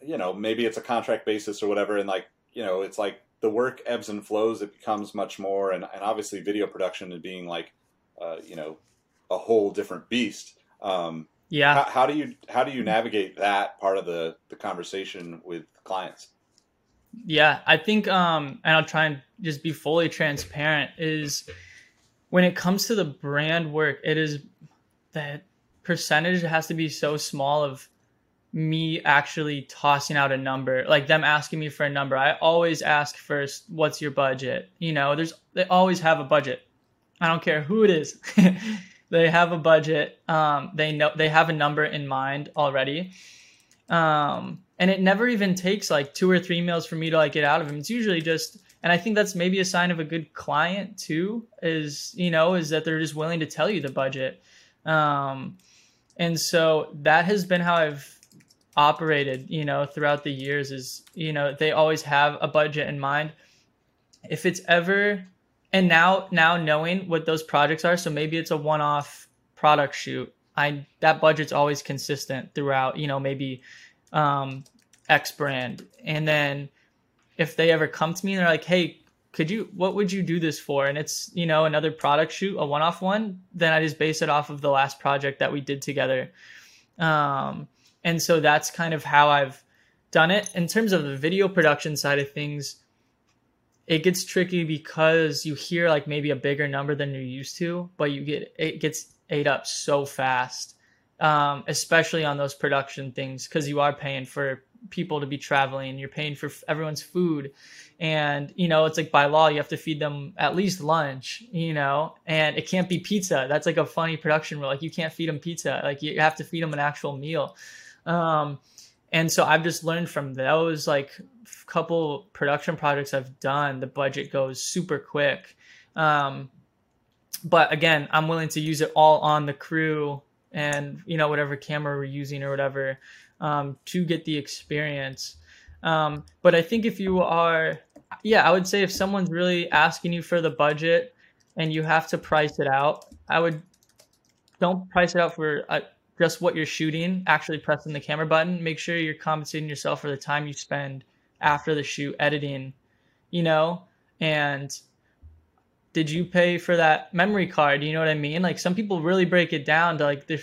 you know maybe it's a contract basis or whatever, and like you know it's like the work ebbs and flows. It becomes much more, and, and obviously video production and being like uh, you know a whole different beast. Um, yeah. How, how, do you how do you navigate that part of the the conversation with clients? Yeah, I think um and I'll try and just be fully transparent is when it comes to the brand work, it is that percentage has to be so small of me actually tossing out a number like them asking me for a number i always ask first what's your budget you know there's they always have a budget i don't care who it is <laughs> they have a budget. Um, they know they have a number in mind already. Um, and it never even takes like two or three meals for me to like get out of them. It's usually just, and I think that's maybe a sign of a good client too. Is you know is that they're just willing to tell you the budget. Um, and so that has been how I've operated. You know, throughout the years is you know they always have a budget in mind. If it's ever and now now knowing what those projects are so maybe it's a one-off product shoot i that budget's always consistent throughout you know maybe um x brand and then if they ever come to me and they're like hey could you what would you do this for and it's you know another product shoot a one-off one then i just base it off of the last project that we did together um and so that's kind of how i've done it in terms of the video production side of things it gets tricky because you hear like maybe a bigger number than you're used to, but you get it gets ate up so fast, um, especially on those production things because you are paying for people to be traveling, you're paying for everyone's food, and you know it's like by law you have to feed them at least lunch, you know, and it can't be pizza. That's like a funny production rule. Like you can't feed them pizza. Like you have to feed them an actual meal. Um, and so I've just learned from those like couple production projects I've done, the budget goes super quick. Um, but again, I'm willing to use it all on the crew and you know whatever camera we're using or whatever um, to get the experience. Um, but I think if you are, yeah, I would say if someone's really asking you for the budget and you have to price it out, I would don't price it out for uh, just what you're shooting, actually pressing the camera button. Make sure you're compensating yourself for the time you spend after the shoot editing, you know? And did you pay for that memory card? You know what I mean? Like some people really break it down to like the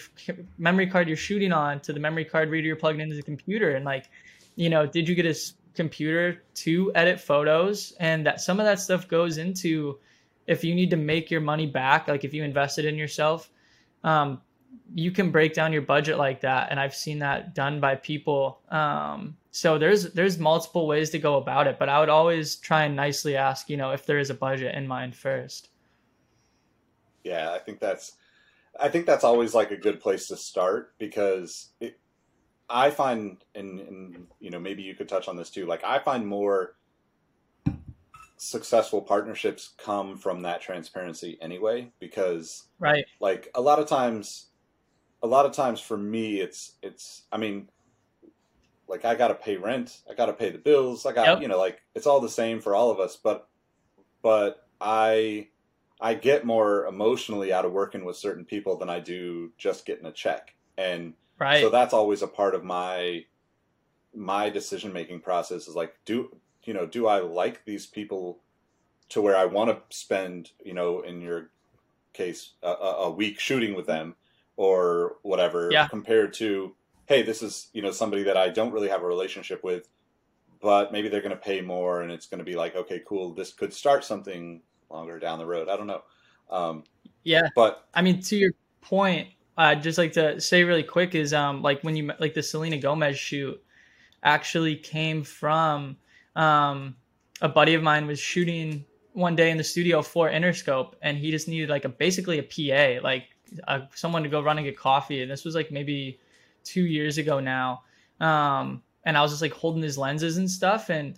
memory card you're shooting on to the memory card reader you're plugging into the computer and like, you know, did you get a computer to edit photos and that some of that stuff goes into if you need to make your money back like if you invested in yourself um, you can break down your budget like that and i've seen that done by people um, so there's there's multiple ways to go about it but i would always try and nicely ask you know if there is a budget in mind first yeah i think that's i think that's always like a good place to start because it, I find, and, and you know, maybe you could touch on this too. Like, I find more successful partnerships come from that transparency anyway, because right, like a lot of times, a lot of times for me, it's it's. I mean, like I got to pay rent, I got to pay the bills, I got yep. you know, like it's all the same for all of us. But but I I get more emotionally out of working with certain people than I do just getting a check and Right. So that's always a part of my my decision making process is like do you know do I like these people to where I want to spend you know in your case a, a week shooting with them or whatever yeah. compared to hey this is you know somebody that I don't really have a relationship with but maybe they're going to pay more and it's going to be like okay cool this could start something longer down the road. I don't know. Um, yeah. but I mean to your point I'd just like to say really quick is um like when you like the Selena Gomez shoot actually came from um a buddy of mine was shooting one day in the studio for Interscope and he just needed like a basically a PA like uh, someone to go run and get coffee and this was like maybe two years ago now um and I was just like holding his lenses and stuff and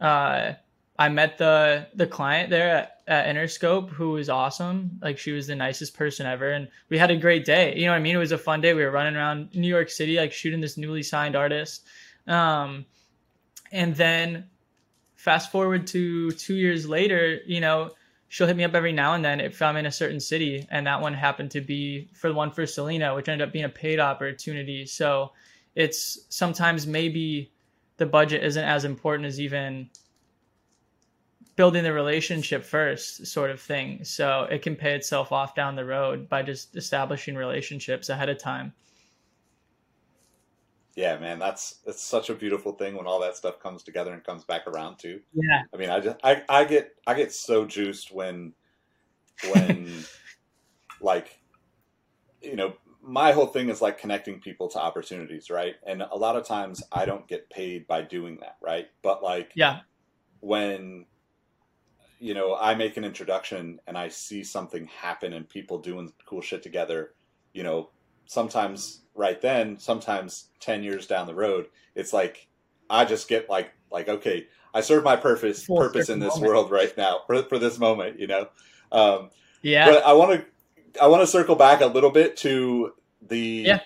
uh I met the the client there at, at Interscope who was awesome. Like she was the nicest person ever, and we had a great day. You know what I mean? It was a fun day. We were running around New York City, like shooting this newly signed artist. Um, and then fast forward to two years later, you know, she'll hit me up every now and then if I'm in a certain city, and that one happened to be for the one for Selena, which ended up being a paid opportunity. So it's sometimes maybe the budget isn't as important as even building the relationship first sort of thing so it can pay itself off down the road by just establishing relationships ahead of time yeah man that's it's such a beautiful thing when all that stuff comes together and comes back around too. Yeah. I mean i just i, I get i get so juiced when when <laughs> like you know my whole thing is like connecting people to opportunities right? And a lot of times i don't get paid by doing that right? But like yeah. when you know, I make an introduction and I see something happen and people doing cool shit together, you know, sometimes right then, sometimes 10 years down the road, it's like, I just get like, like, okay, I serve my purpose, Full purpose in this moment. world right now for, for this moment, you know? Um, yeah. But I want to, I want to circle back a little bit to the, yeah.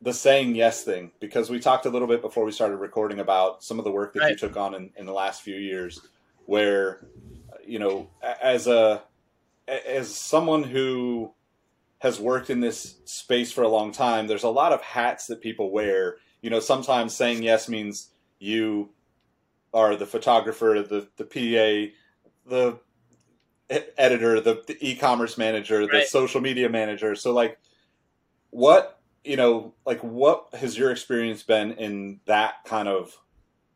the saying yes thing, because we talked a little bit before we started recording about some of the work that right. you took on in, in the last few years where you know, as a as someone who has worked in this space for a long time, there's a lot of hats that people wear. You know, sometimes saying yes means you are the photographer, the the PA, the editor, the, the e-commerce manager, right. the social media manager. So like what, you know, like what has your experience been in that kind of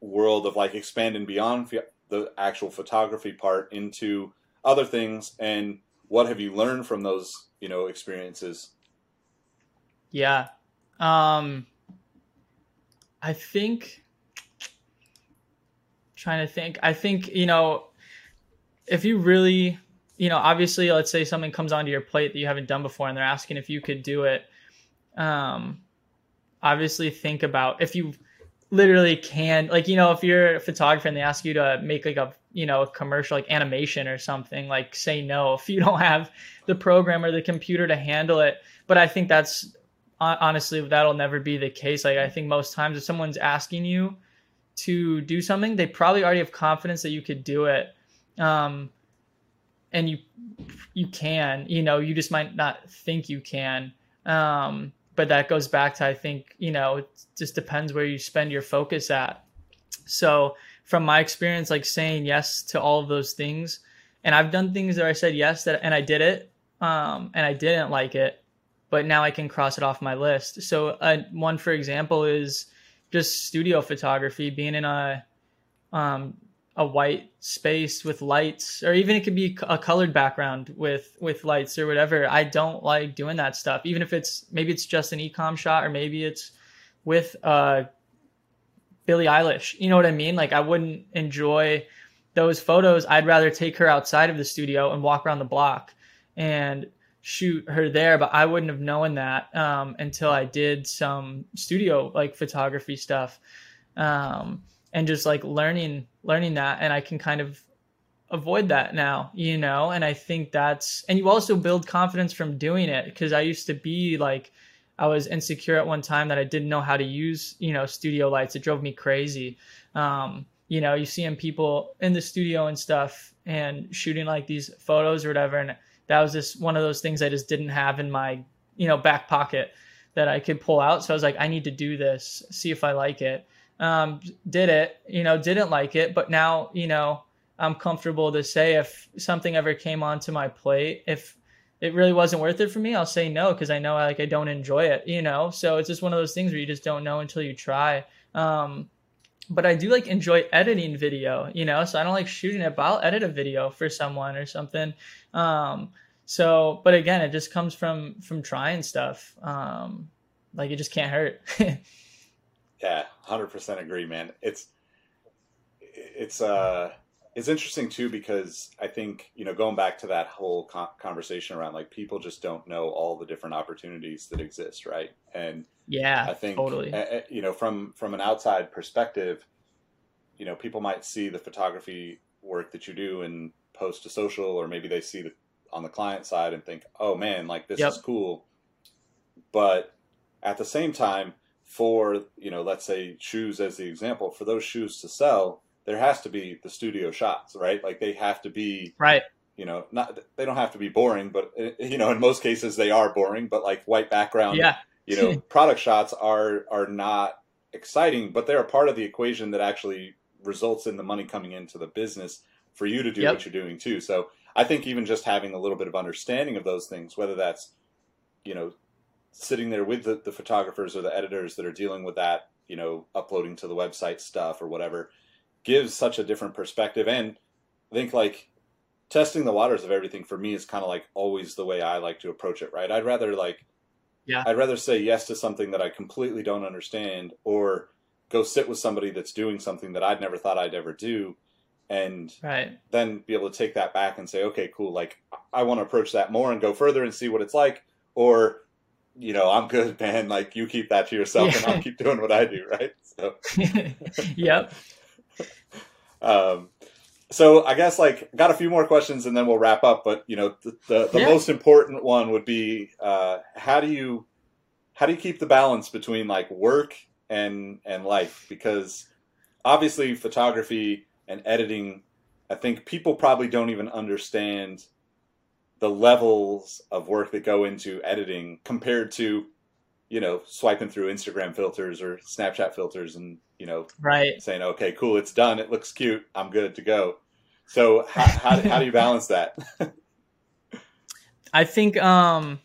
world of like expanding beyond the actual photography part into other things and what have you learned from those you know experiences? Yeah. Um i think trying to think i think you know if you really you know obviously let's say something comes onto your plate that you haven't done before and they're asking if you could do it um obviously think about if you literally can like you know if you're a photographer and they ask you to make like a you know a commercial like animation or something like say no <laughs> if you don't have the program or the computer to handle it. But i think that's honestly that'll never be the case. Like i think most times if someone's asking you to do something they probably already have confidence that you could do it. Um and you you can you know you just might not think you can. Um but that goes back to I think you know it just depends where you spend your focus at. So from my experience, like saying yes to all of those things, and I've done things that I said yes that and I did it, um, and I didn't like it, but now I can cross it off my list. So uh, one for example is just studio photography, being in a um, a white space with lights or even it could be a colored background with with lights or whatever. I don't like doing that stuff even if it's maybe it's just an ecom shot or maybe it's with uh billie eilish. You know what i mean? Like i wouldn't enjoy those photos. I'd rather take her outside of the studio and walk around the block and shoot her there but i wouldn't have known that um, until i did some studio like photography stuff. Um, and just like learning learning that and i can kind of avoid that now you know? And i think that's and you also build confidence from doing it because i used to be like i was insecure at one time that i didn't know how to use you know studio lights. It drove me crazy. Um, you know you seeing people in the studio and stuff and shooting like these photos or whatever and that was just one of those things i just didn't have in my you know back pocket that i could pull out. So i was like i need to do this see if i like it um, did it, you know, didn't like it, but now, you know, I'm comfortable to say if something ever came onto my plate, if it really wasn't worth it for me, I'll say no because I know I, like I don't enjoy it, you know. So it's just one of those things where you just don't know until you try. Um, but I do like enjoy editing video, you know. So I don't like shooting it, but I'll edit a video for someone or something. Um, so, but again, it just comes from from trying stuff. Um, like it just can't hurt. <laughs> Yeah, hundred percent agree, man. It's it's uh it's interesting too because I think you know going back to that whole conversation around like people just don't know all the different opportunities that exist, right? And yeah, I think totally. Uh, you know from from an outside perspective, you know people might see the photography work that you do and post to social, or maybe they see the on the client side and think, oh man, like this yep. is cool. But at the same time, for you know let's say shoes as the example for those shoes to sell there has to be the studio shots right? Like they have to be right. you know not they don't have to be boring but eh, you know in most cases they are boring but like white background yeah. you know <laughs> product shots are are not exciting but they're a part of the equation that actually results in the money coming into the business for you to do yep. what you're doing too. So i think even just having a little bit of understanding of those things whether that's you know sitting there with the, the photographers or the editors that are dealing with that, you know, uploading to the website stuff or whatever, gives such a different perspective. And I think like testing the waters of everything for me is kind of like always the way I like to approach it, right? I'd rather like, yeah, I'd rather say yes to something that I completely don't understand or go sit with somebody that's doing something that I'd never thought I'd ever do and right. then be able to take that back and say, okay, cool. Like I want to approach that more and go further and see what it's like. Or you know, I'm good, man. Like you keep that to yourself, yeah. and I'll keep doing what I do, right? So, <laughs> yep. <laughs> um, so I guess like got a few more questions, and then we'll wrap up. But you know, the the, the yeah. most important one would be uh, how do you how do you keep the balance between like work and and life? Because obviously, photography and editing, I think people probably don't even understand the levels of work that go into editing compared to you know swiping through instagram filters or snapchat filters and you know right. saying okay cool it's done it looks cute i'm good to go. So how, how, <laughs> how do you balance that? I think um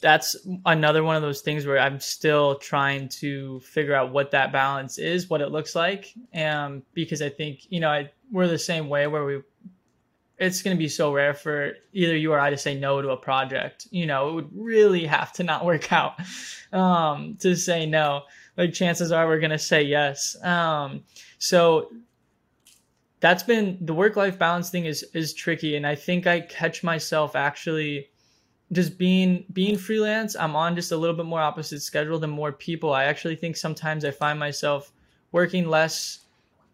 that's another one of those things where i'm still trying to figure out what that balance is what it looks like and because i think you know I, we're the same way where we it's going to be so rare for either you or I to say no to a project. You know, it would really have to not work out um, to say no. Like chances are we're going to say yes. Um, so that's been the work life balance thing is is tricky, and I think I catch myself actually just being being freelance. I'm on just a little bit more opposite schedule than more people. I actually think sometimes I find myself working less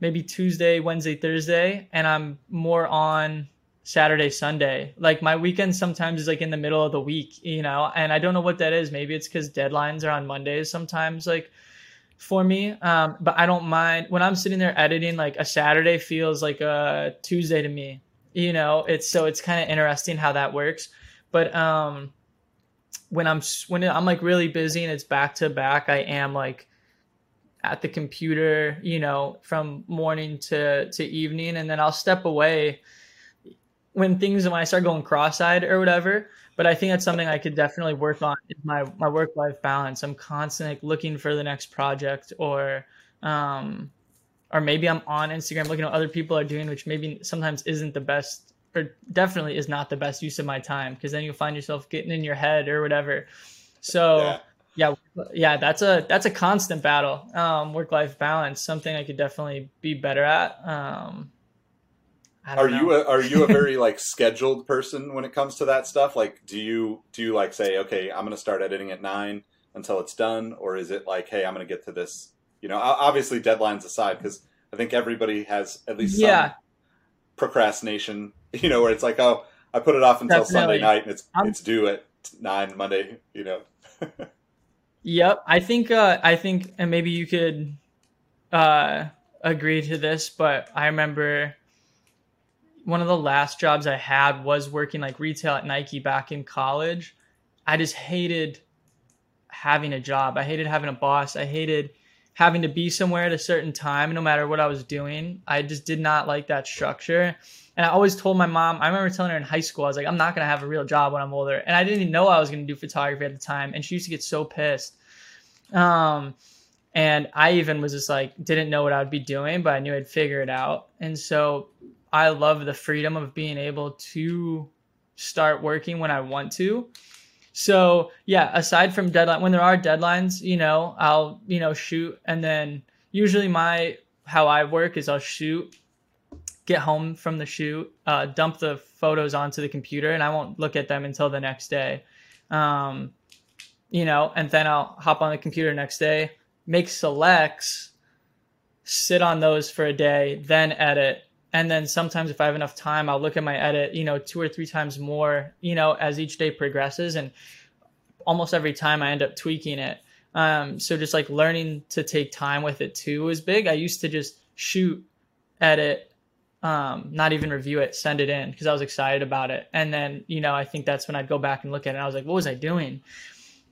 maybe Tuesday, Wednesday, Thursday, and I'm more on Saturday, Sunday. Like my weekend sometimes is like in the middle of the week, you know, and I don't know what that is. Maybe it's because deadlines are on Mondays sometimes, like for me. Um, but I don't mind when I'm sitting there editing, like a Saturday feels like a Tuesday to me, you know, it's so it's kind of interesting how that works. But, um, when I'm, when I'm like really busy and it's back to back, I am like, at the computer, you know, from morning to to evening, and then I'll step away when things when I start going cross-eyed or whatever. But I think that's something I could definitely work on is my my work life balance. I'm constantly looking for the next project or um or maybe I'm on Instagram looking at what other people are doing, which maybe sometimes isn't the best or definitely is not the best use of my time because then you'll find yourself getting in your head or whatever. So yeah. yeah, yeah, that's a that's a constant battle. Um, work life balance, something I could definitely be better at. Um, are know. you a, are you a very like <laughs> scheduled person when it comes to that stuff? Like, do you do you like say, okay, I'm going to start editing at nine until it's done, or is it like, hey, I'm going to get to this? You know, obviously deadlines aside, because I think everybody has at least yeah. procrastination. <laughs> You know, where it's like, oh, I put it off until Definitely. Sunday night, and it's I'm, it's due at nine Monday. You know. <laughs> yep, I think uh, I think, and maybe you could uh, agree to this, but I remember one of the last jobs I had was working like retail at Nike back in college. I just hated having a job. I hated having a boss. I hated having to be somewhere at a certain time no matter what I was doing. I just did not like that structure. And I always told my mom, I remember telling her in high school, I was like, I'm not going to have a real job when I'm older. And I didn't even know I was going to do photography at the time. And she used to get so pissed. Um, and I even was just like, didn't know what I would be doing, but I knew I'd figure it out. And so I love the freedom of being able to start working when I want to. So yeah, aside from deadline, when there are deadlines, you know, I'll you know shoot, and then usually my how I work is I'll shoot, get home from the shoot, uh, dump the photos onto the computer, and I won't look at them until the next day. Um, you know, and then I'll hop on the computer next day, make selects, sit on those for a day, then edit, and then sometimes if i have enough time i'll look at my edit you know two or three times more you know as each day progresses. And almost every time i end up tweaking it. Um, so just like learning to take time with it too is big. I used to just shoot edit um, not even review it send it in because i was excited about it. And then you know i think that's when i'd go back and look at it i was like what was i doing?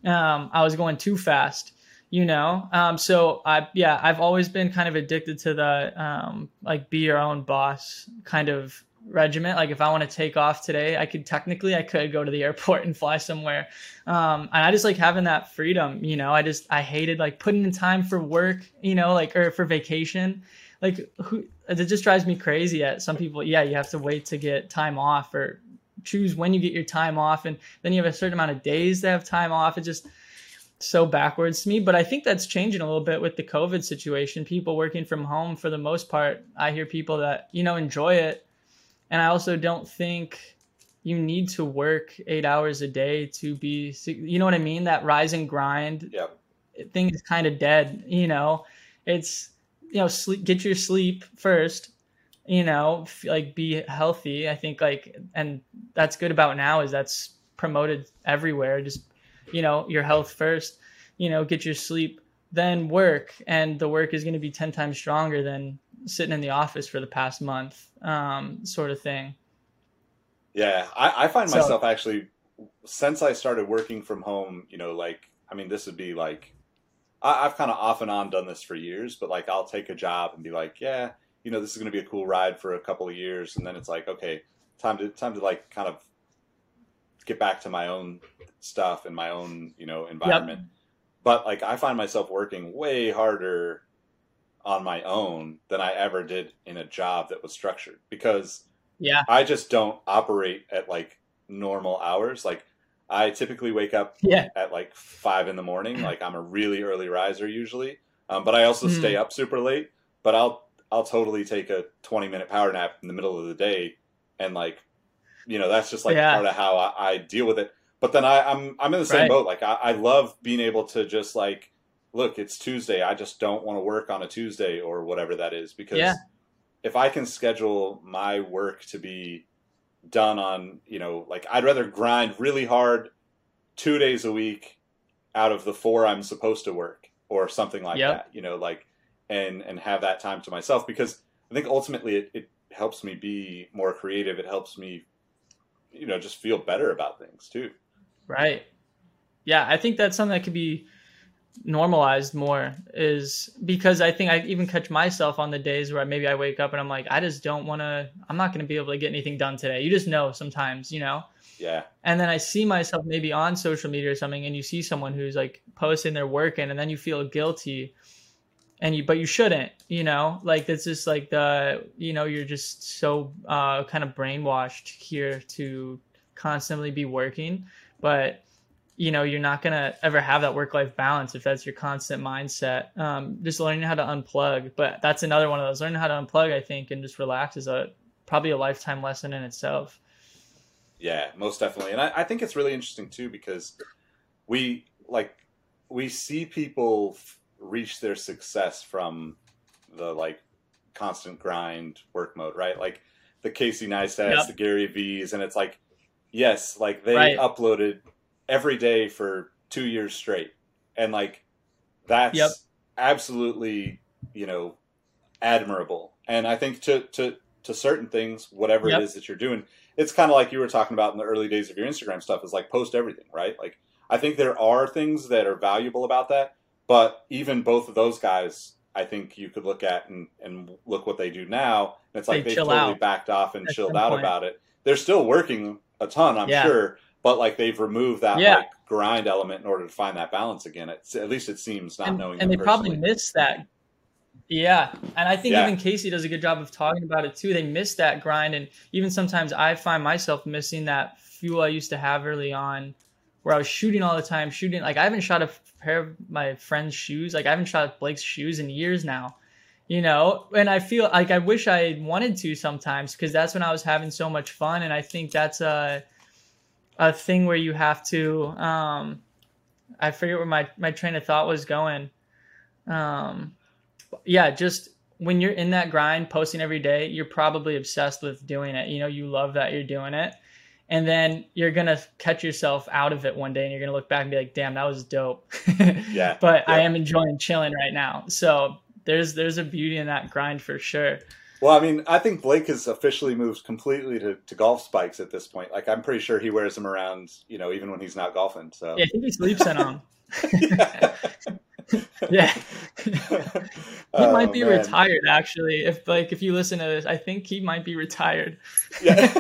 Um, i was going too fast you know? Um, so i yeah i've always been kind of addicted to the um, like be your own boss kind of regiment. Like if i want to take off today i could technically i could go to the airport <laughs> and fly somewhere. Um, and i just like having that freedom you know? I just i hated like putting in time for work you know like or for vacation. Like who it just drives me crazy at some people yeah you have to wait to get time off or choose when you get your time off. And then you have a certain amount of days to have time off. It just so backwards to me. But I think that's changing a little bit with the COVID situation. People working from home for the most part. I hear people that, you know, enjoy it. And I also don't think you need to work eight hours a day to be, you know what I mean? That rise and grind yep. thing is kind of dead. You know, it's, you know, sleep, get your sleep first, you know, like be healthy. I think like, and that's good about now is that's promoted everywhere. Just you know your health first you know get your sleep then work. And the work is going to be 10 times stronger than sitting in the office for the past month um, sort of thing. Yeah i, I find so, myself actually since i started working from home you know like i mean this would be like I, i've kind of off and on done this for years but like i'll take a job and be like yeah you know this is going to be a cool ride for a couple of years and then it's like okay time to time to like kind of get back to my own stuff and my own you know environment. Yep. But like I find myself working way harder on my own than I ever did in a job that was structured because yeah I just don't operate at like normal hours like I typically wake up yeah. at like five in the morning <clears throat> like I'm a really early riser usually um, but I also mm. stay up super late but I'll I'll totally take a 20 minute power nap in the middle of the day and like you know that's just like yeah. part of how I, I, deal with it but then I, am I'm, I'm in the same right. boat like I, I love being able to just like look it's tuesday i just don't want to work on a tuesday or whatever that is because yeah. if i can schedule my work to be done on you know like i'd rather grind really hard two days a week out of the four i'm supposed to work or something like yep. that you know like and and have that time to myself because i think ultimately it, it helps me be more creative it helps me you know just feel better about things too. Right. Yeah, I think that's something that could be normalized more is because I think I even catch myself on the days where maybe I wake up and I'm like, I just don't want to, I'm not going to be able to get anything done today. You just know sometimes, you know? Yeah. And then I see myself maybe on social media or something and you see someone who's like posting their work in and then you feel guilty. And you but you shouldn't you know? Like it's just like the you know you're just so uh, kind of brainwashed here to constantly be working but you know you're not gonna ever have that work life balance if that's your constant mindset. Um, just learning how to unplug but that's another one of those. Learning how to unplug i think and just relax is a probably a lifetime lesson in itself. Yeah most definitely. And I, I think it's really interesting too because we like we see people reach their success from the like constant grind work mode, right? Like the Casey Neistats, yep. the Gary V's, and it's like, yes, like they right. uploaded every day for two years straight, and like that's yep. absolutely you know admirable. And I think to to to certain things, whatever yep. it is that you're doing, it's kind of like you were talking about in the early days of your Instagram stuff. Is like post everything, right? Like I think there are things that are valuable about that, but even both of those guys, I think you could look at and, and look what they do now. And it's like they have totally out. backed off and chilled out point. about it. They're still working a ton, I'm yeah. sure, but like they've removed that yeah. like grind element in order to find that balance again. It's, at least it seems not and, knowing. And they personally. probably miss that. Yeah, and I think yeah. even Casey does a good job of talking about it too. They miss that grind, and even sometimes I find myself missing that fuel I used to have early on where I was shooting all the time, shooting. Like I haven't shot a pair of my friend's shoes. Like I haven't shot Blake's shoes in years now. You know, and I feel like I wish I wanted to sometimes because that's when I was having so much fun. And I think that's a a thing where you have to. Um, I forget where my my train of thought was going. Um, yeah, just when you're in that grind, posting every day, you're probably obsessed with doing it. You know, you love that you're doing it and then you're gonna catch yourself out of it one day and you're gonna look back and be like damn that was dope. <laughs> Yeah but yeah. i am enjoying chilling right now. So there's there's a beauty in that grind for sure. Well i mean i think blake has officially moved completely to, to golf spikes at this point. Like i'm pretty sure he wears them around you know even when he's not golfing so. Yeah i think he sleeps in them <laughs> yeah. <laughs> He oh, might be man. retired actually. If like if you listen to this i think he might be retired. Yeah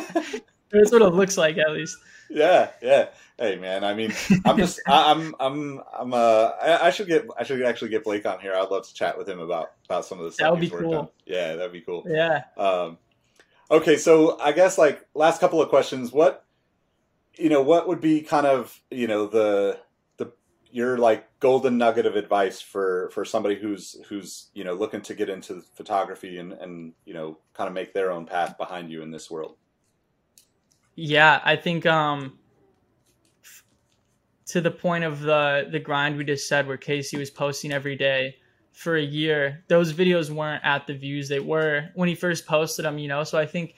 that's what it looks like, at least. Yeah, yeah. Hey, man. I mean, I'm just, <laughs> I, am I'm, I'm. Uh, I, I, should get, I should actually get Blake on here. I'd love to chat with him about about some of the stuff that would be cool. On. Yeah, that'd be cool. Yeah. Um, okay, so I guess like last couple of questions. What, you know, what would be kind of, you know, the the your like golden nugget of advice for for somebody who's who's you know looking to get into photography and and you know kind of make their own path behind you in this world. Yeah, I think um to the point of the the grind we just said where Casey was posting every day for a year, those videos weren't at the views they were when he first posted them, you know. So I think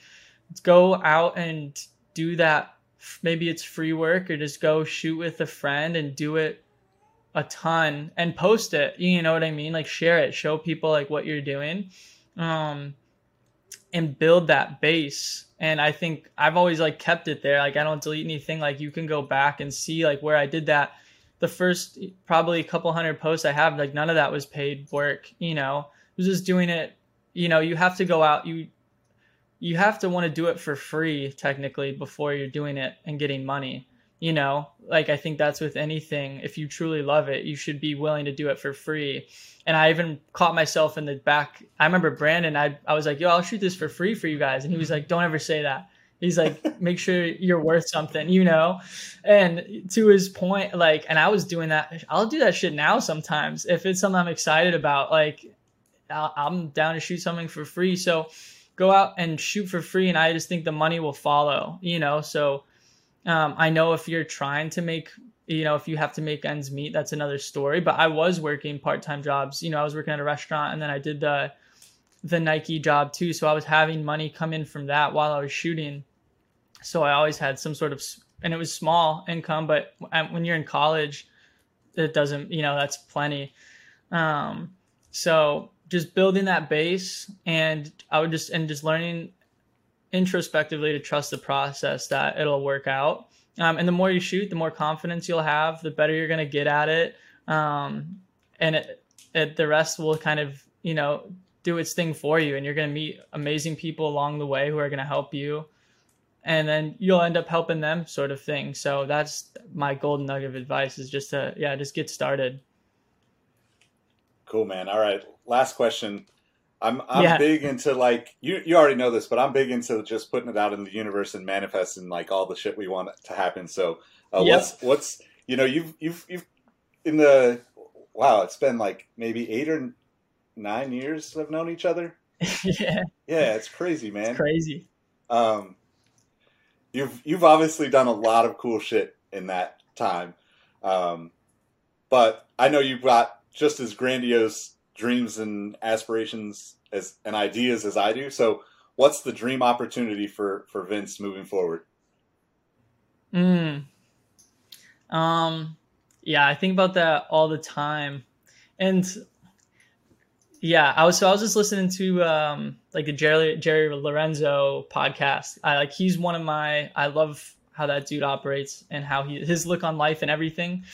go out and do that maybe it's free work or just go shoot with a friend and do it a ton and post it. You know what I mean? Like share it, show people like what you're doing. Um and build that base. And i think i've always like kept it there. Like i don't delete anything. Like you can go back and see like where i did that. The first probably a couple hundred posts i have like none of that was paid work you know? I was just doing it you know you have to go out you you have to want to do it for free technically before you're doing it and getting money you know like i think that's with anything. If you truly love it you should be willing to do it for free. And i even caught myself in the back i remember brandon i, I was like yo i'll shoot this for free for you guys. And he was like don't ever say that. He's like <laughs> make sure you're worth something you know? And to his point like and i was doing that i'll do that shit now sometimes if it's something i'm excited about like i'm down to shoot something for free. So go out and shoot for free and i just think the money will follow you know? So um, I know if you're trying to make, you know, if you have to make ends meet, that's another story. But I was working part time jobs. You know, I was working at a restaurant, and then I did the the Nike job too. So I was having money come in from that while I was shooting. So I always had some sort of, and it was small income, but when you're in college, it doesn't, you know, that's plenty. Um, so just building that base, and I would just and just learning introspectively to trust the process that it'll work out. Um, and the more you shoot, the more confidence you'll have, the better you're going to get at it. Um, and it, it, the rest will kind of, you know, do its thing for you. And you're going to meet amazing people along the way who are going to help you. And then you'll end up helping them, sort of thing. So that's my golden nugget of advice is just to, yeah, just get started. Cool, man. All right, last question. I'm I'm yeah. big into like you you already know this, but I'm big into just putting it out in the universe and manifesting like all the shit we want to happen. So uh, yep. what's what's you know you've you've you've in the wow it's been like maybe eight or nine years we've known each other. <laughs> yeah, yeah, it's crazy, man. It's crazy. Um, you've you've obviously done a lot of cool shit in that time, um, but I know you've got just as grandiose dreams and aspirations as and ideas as I do. So, what's the dream opportunity for for Vince moving forward? Hmm. Um. Yeah, I think about that all the time, and yeah, I was so I was just listening to um like the Jerry Jerry Lorenzo podcast. I like he's one of my I love how that dude operates and how he his look on life and everything.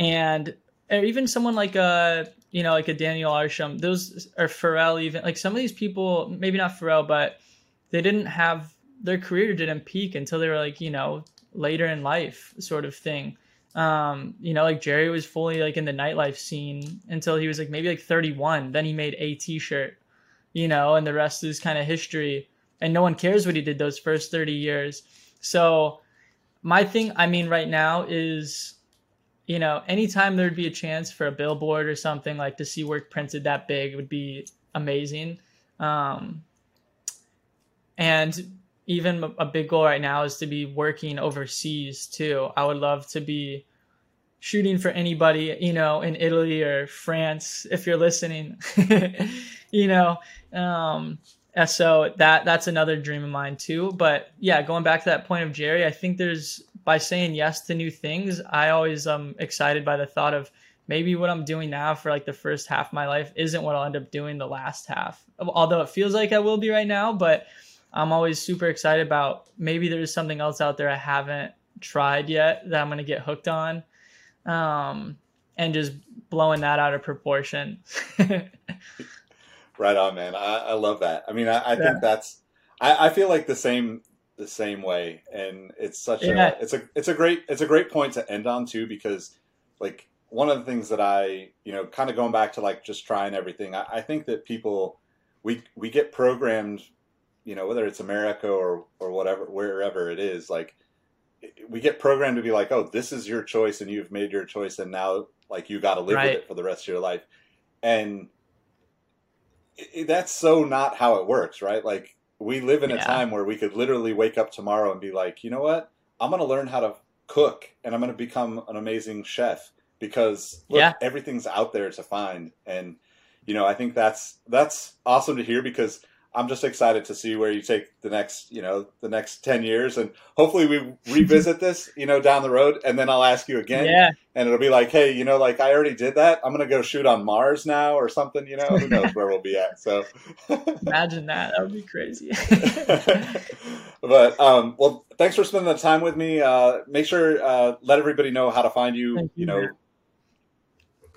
And even someone like uh you know, like a Daniel Arsham, those are Pharrell even like some of these people, maybe not Pharrell, but they didn't have their career didn't peak until they were like, you know, later in life sort of thing. Um, you know, like Jerry was fully like in the nightlife scene until he was like maybe like 31. Then he made a t-shirt, you know, and the rest is kind of history. And no one cares what he did those first 30 years. So my thing, I mean, right now is you know, anytime there'd be a chance for a billboard or something like to see work printed that big would be amazing. Um, and even a big goal right now is to be working overseas too. I would love to be shooting for anybody, you know, in Italy or France, if you're listening, <laughs> you know, um, so that that's another dream of mine too. But yeah, going back to that point of Jerry, I think there's by saying yes to new things, I always am excited by the thought of maybe what I'm doing now for like the first half of my life isn't what I'll end up doing the last half. Although it feels like I will be right now, but I'm always super excited about maybe there's something else out there I haven't tried yet that I'm going to get hooked on. Um, and just blowing that out of proportion. <laughs> right on, man. I, I, love that. I mean, I, I yeah. think that's, I, I feel like the same the same way, and it's such yeah. a it's a it's a great it's a great point to end on too because like one of the things that I you know kind of going back to like just trying everything. I, I think that people we we get programmed, you know, whether it's America or or whatever wherever it is, like we get programmed to be like, oh, this is your choice and you've made your choice and now like you got to live right. with it for the rest of your life, and it, that's so not how it works, right? Like we live in yeah. a time where we could literally wake up tomorrow and be like, you know what? I'm going to learn how to cook and I'm going to become an amazing chef because look, yeah. everything's out there to find. And, you know, I think that's, that's awesome to hear because I'm just excited to see where you take the next, you know, the next 10 years. And hopefully we revisit this, <laughs> you know, down the road. And then I'll ask you again. Yeah. And it'll be like, hey, you know, like I already did that. I'm going to go shoot on Mars now or something, you know, who knows where we'll be at. So <laughs> imagine that. That would be crazy. <laughs> but, um, well, thanks for spending the time with me. Uh, make sure, uh, let everybody know how to find you, you, you know.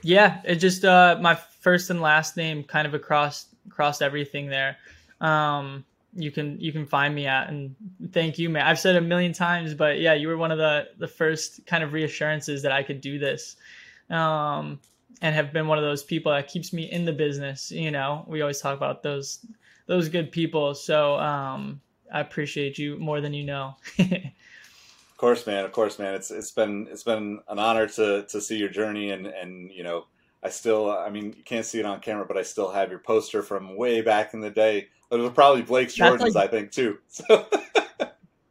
Yeah. It just, uh, my first and last name kind of across, across everything there um, you can you can find me at and thank you man. I've said a million times but yeah you were one of the the first kind of reassurances that i could do this. Um, and have been one of those people that keeps me in the business you know? We always talk about those those good people. So um, i appreciate you more than you know. <laughs> Of course man. Of course man. It's it's been it's been an honor to to see your journey and and you know i still i mean you can't see it on camera but i still have your poster from way back in the day it was probably Blake's George's, like, I think, too. So. <laughs>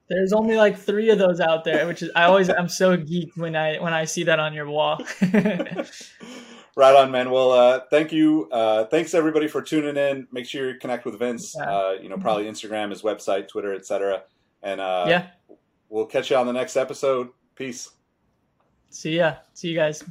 There's only like three of those out there, which is I always I'm so geeked when I when I see that on your wall. <laughs> right on, man. Well, uh, thank you. Uh, thanks everybody for tuning in. Make sure you connect with Vince. Yeah. Uh, you know, probably Instagram, his website, Twitter, etc. And uh, yeah, we'll catch you on the next episode. Peace. See ya. See you guys.